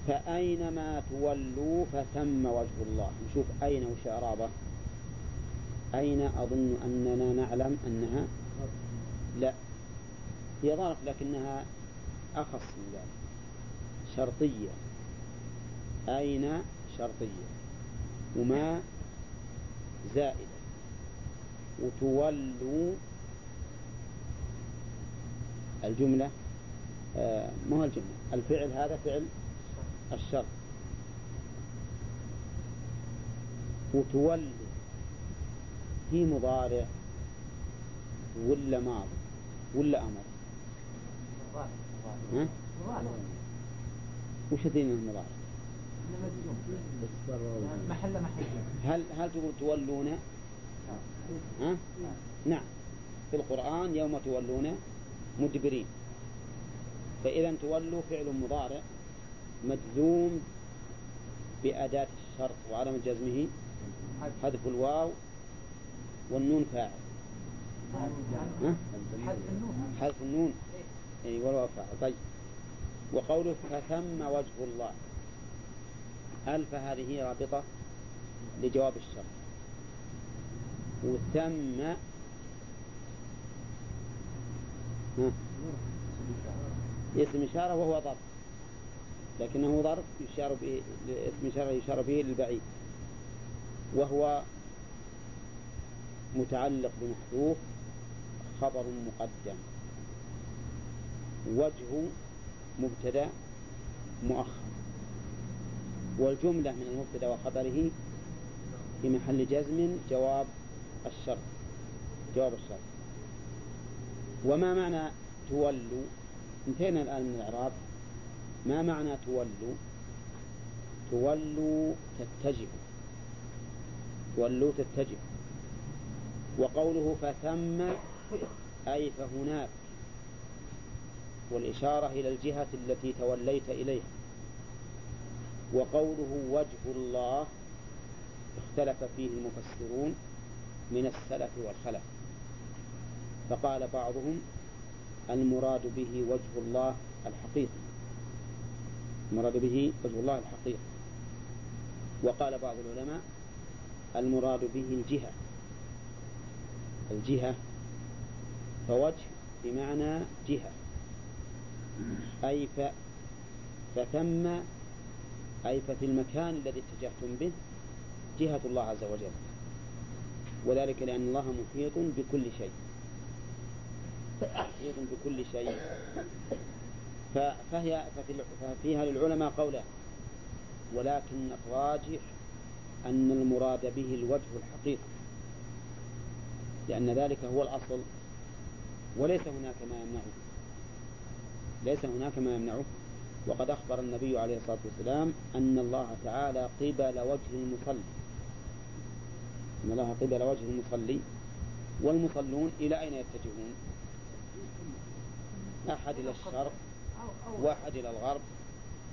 فأينما تولوا فثم وجه الله. نشوف أين وش إعرابه أين أظن أننا نعلم أنها؟ لا. هي ظرف لكنها أخص من ذلك. شرطية. أين شرطية؟ وما زائدة. وتولوا الجملة آه ما هو الجملة الفعل هذا فعل الشرط وتولي في مضارع ولا ماضي ولا أمر. ها؟ وش الدين المضارع؟ محل محل هل هل تقول تولون؟ ها؟ نعم. في القرآن يوم تولون مدبرين. فإذا تولوا فعل مضارع مجزوم بأداة الشرط وعلامة جزمه حذف الواو والنون فاعل. حذف النون. يعني والواو فاعل. طيب. وقوله فثم وجه الله. ألف هذه رابطة لجواب الشرط؟ وثم اسم إشارة وهو ظرف لكنه ظرف يشار به اسم إشارة يشار به للبعيد. وهو متعلق بمحذوف خبر مقدم. وجه مبتدا مؤخر. والجملة من المبتدا وخبره في محل جزم جواب الشرط. جواب الشرط. وما معنى تولوا؟ انتهينا الآن من الإعراب. ما معنى تولوا؟ تولوا تتجهوا. تولوا تتجهوا. وقوله فثم أي فهناك. والإشارة إلى الجهة التي توليت إليها. وقوله وجه الله اختلف فيه المفسرون من السلف والخلف. فقال بعضهم المراد به وجه الله الحقيقي. المراد به وجه الله الحقيقي. وقال بعض العلماء المراد به الجهة. الجهة فوجه بمعنى جهة. أي ف... فثم أي ففي المكان الذي اتجهتم به جهة الله عز وجل. وذلك لأن الله محيط بكل شيء. محيط بكل شيء. فهي ففيها للعلماء قولان ولكن الراجح أن المراد به الوجه الحقيقي لأن ذلك هو الأصل وليس هناك ما يمنعه. ليس هناك ما يمنعه. وقد أخبر النبي عليه الصلاة والسلام أن الله تعالى قبل وجه المصلي. أن الله قبل وجه المصلي والمصلون إلى أين يتجهون؟ أحد إلى الشرق واحد إلى الغرب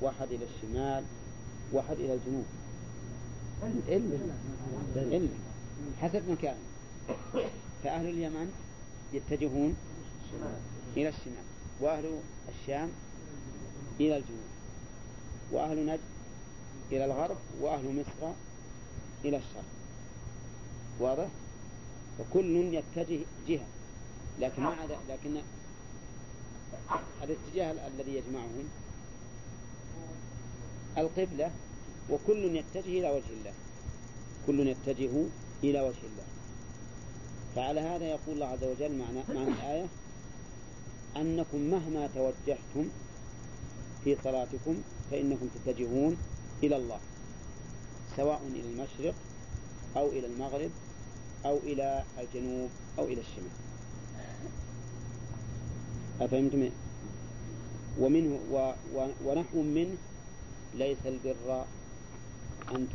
واحد إلى الشمال واحد إلى الجنوب. إلا إلا حسب مكان. فأهل اليمن يتجهون إلى الشمال وأهل الشام إلى الجنوب وأهل نجد إلى الغرب وأهل مصر إلى الشرق. واضح؟ وكل يتجه جهة لكن مع لكن الاتجاه الذي يجمعهم. القبلة وكل يتجه إلى وجه الله. كل يتجه إلى وجه الله. فعلى هذا يقول الله عز وجل معنى, معنى الآية أنكم مهما توجهتم في صلاتكم فإنكم تتجهون إلى الله. سواء إلى المشرق أو إلى المغرب أو إلى الجنوب أو إلى الشمال. أفهمتم؟ ومنه و و ونحو منه ليس البر أن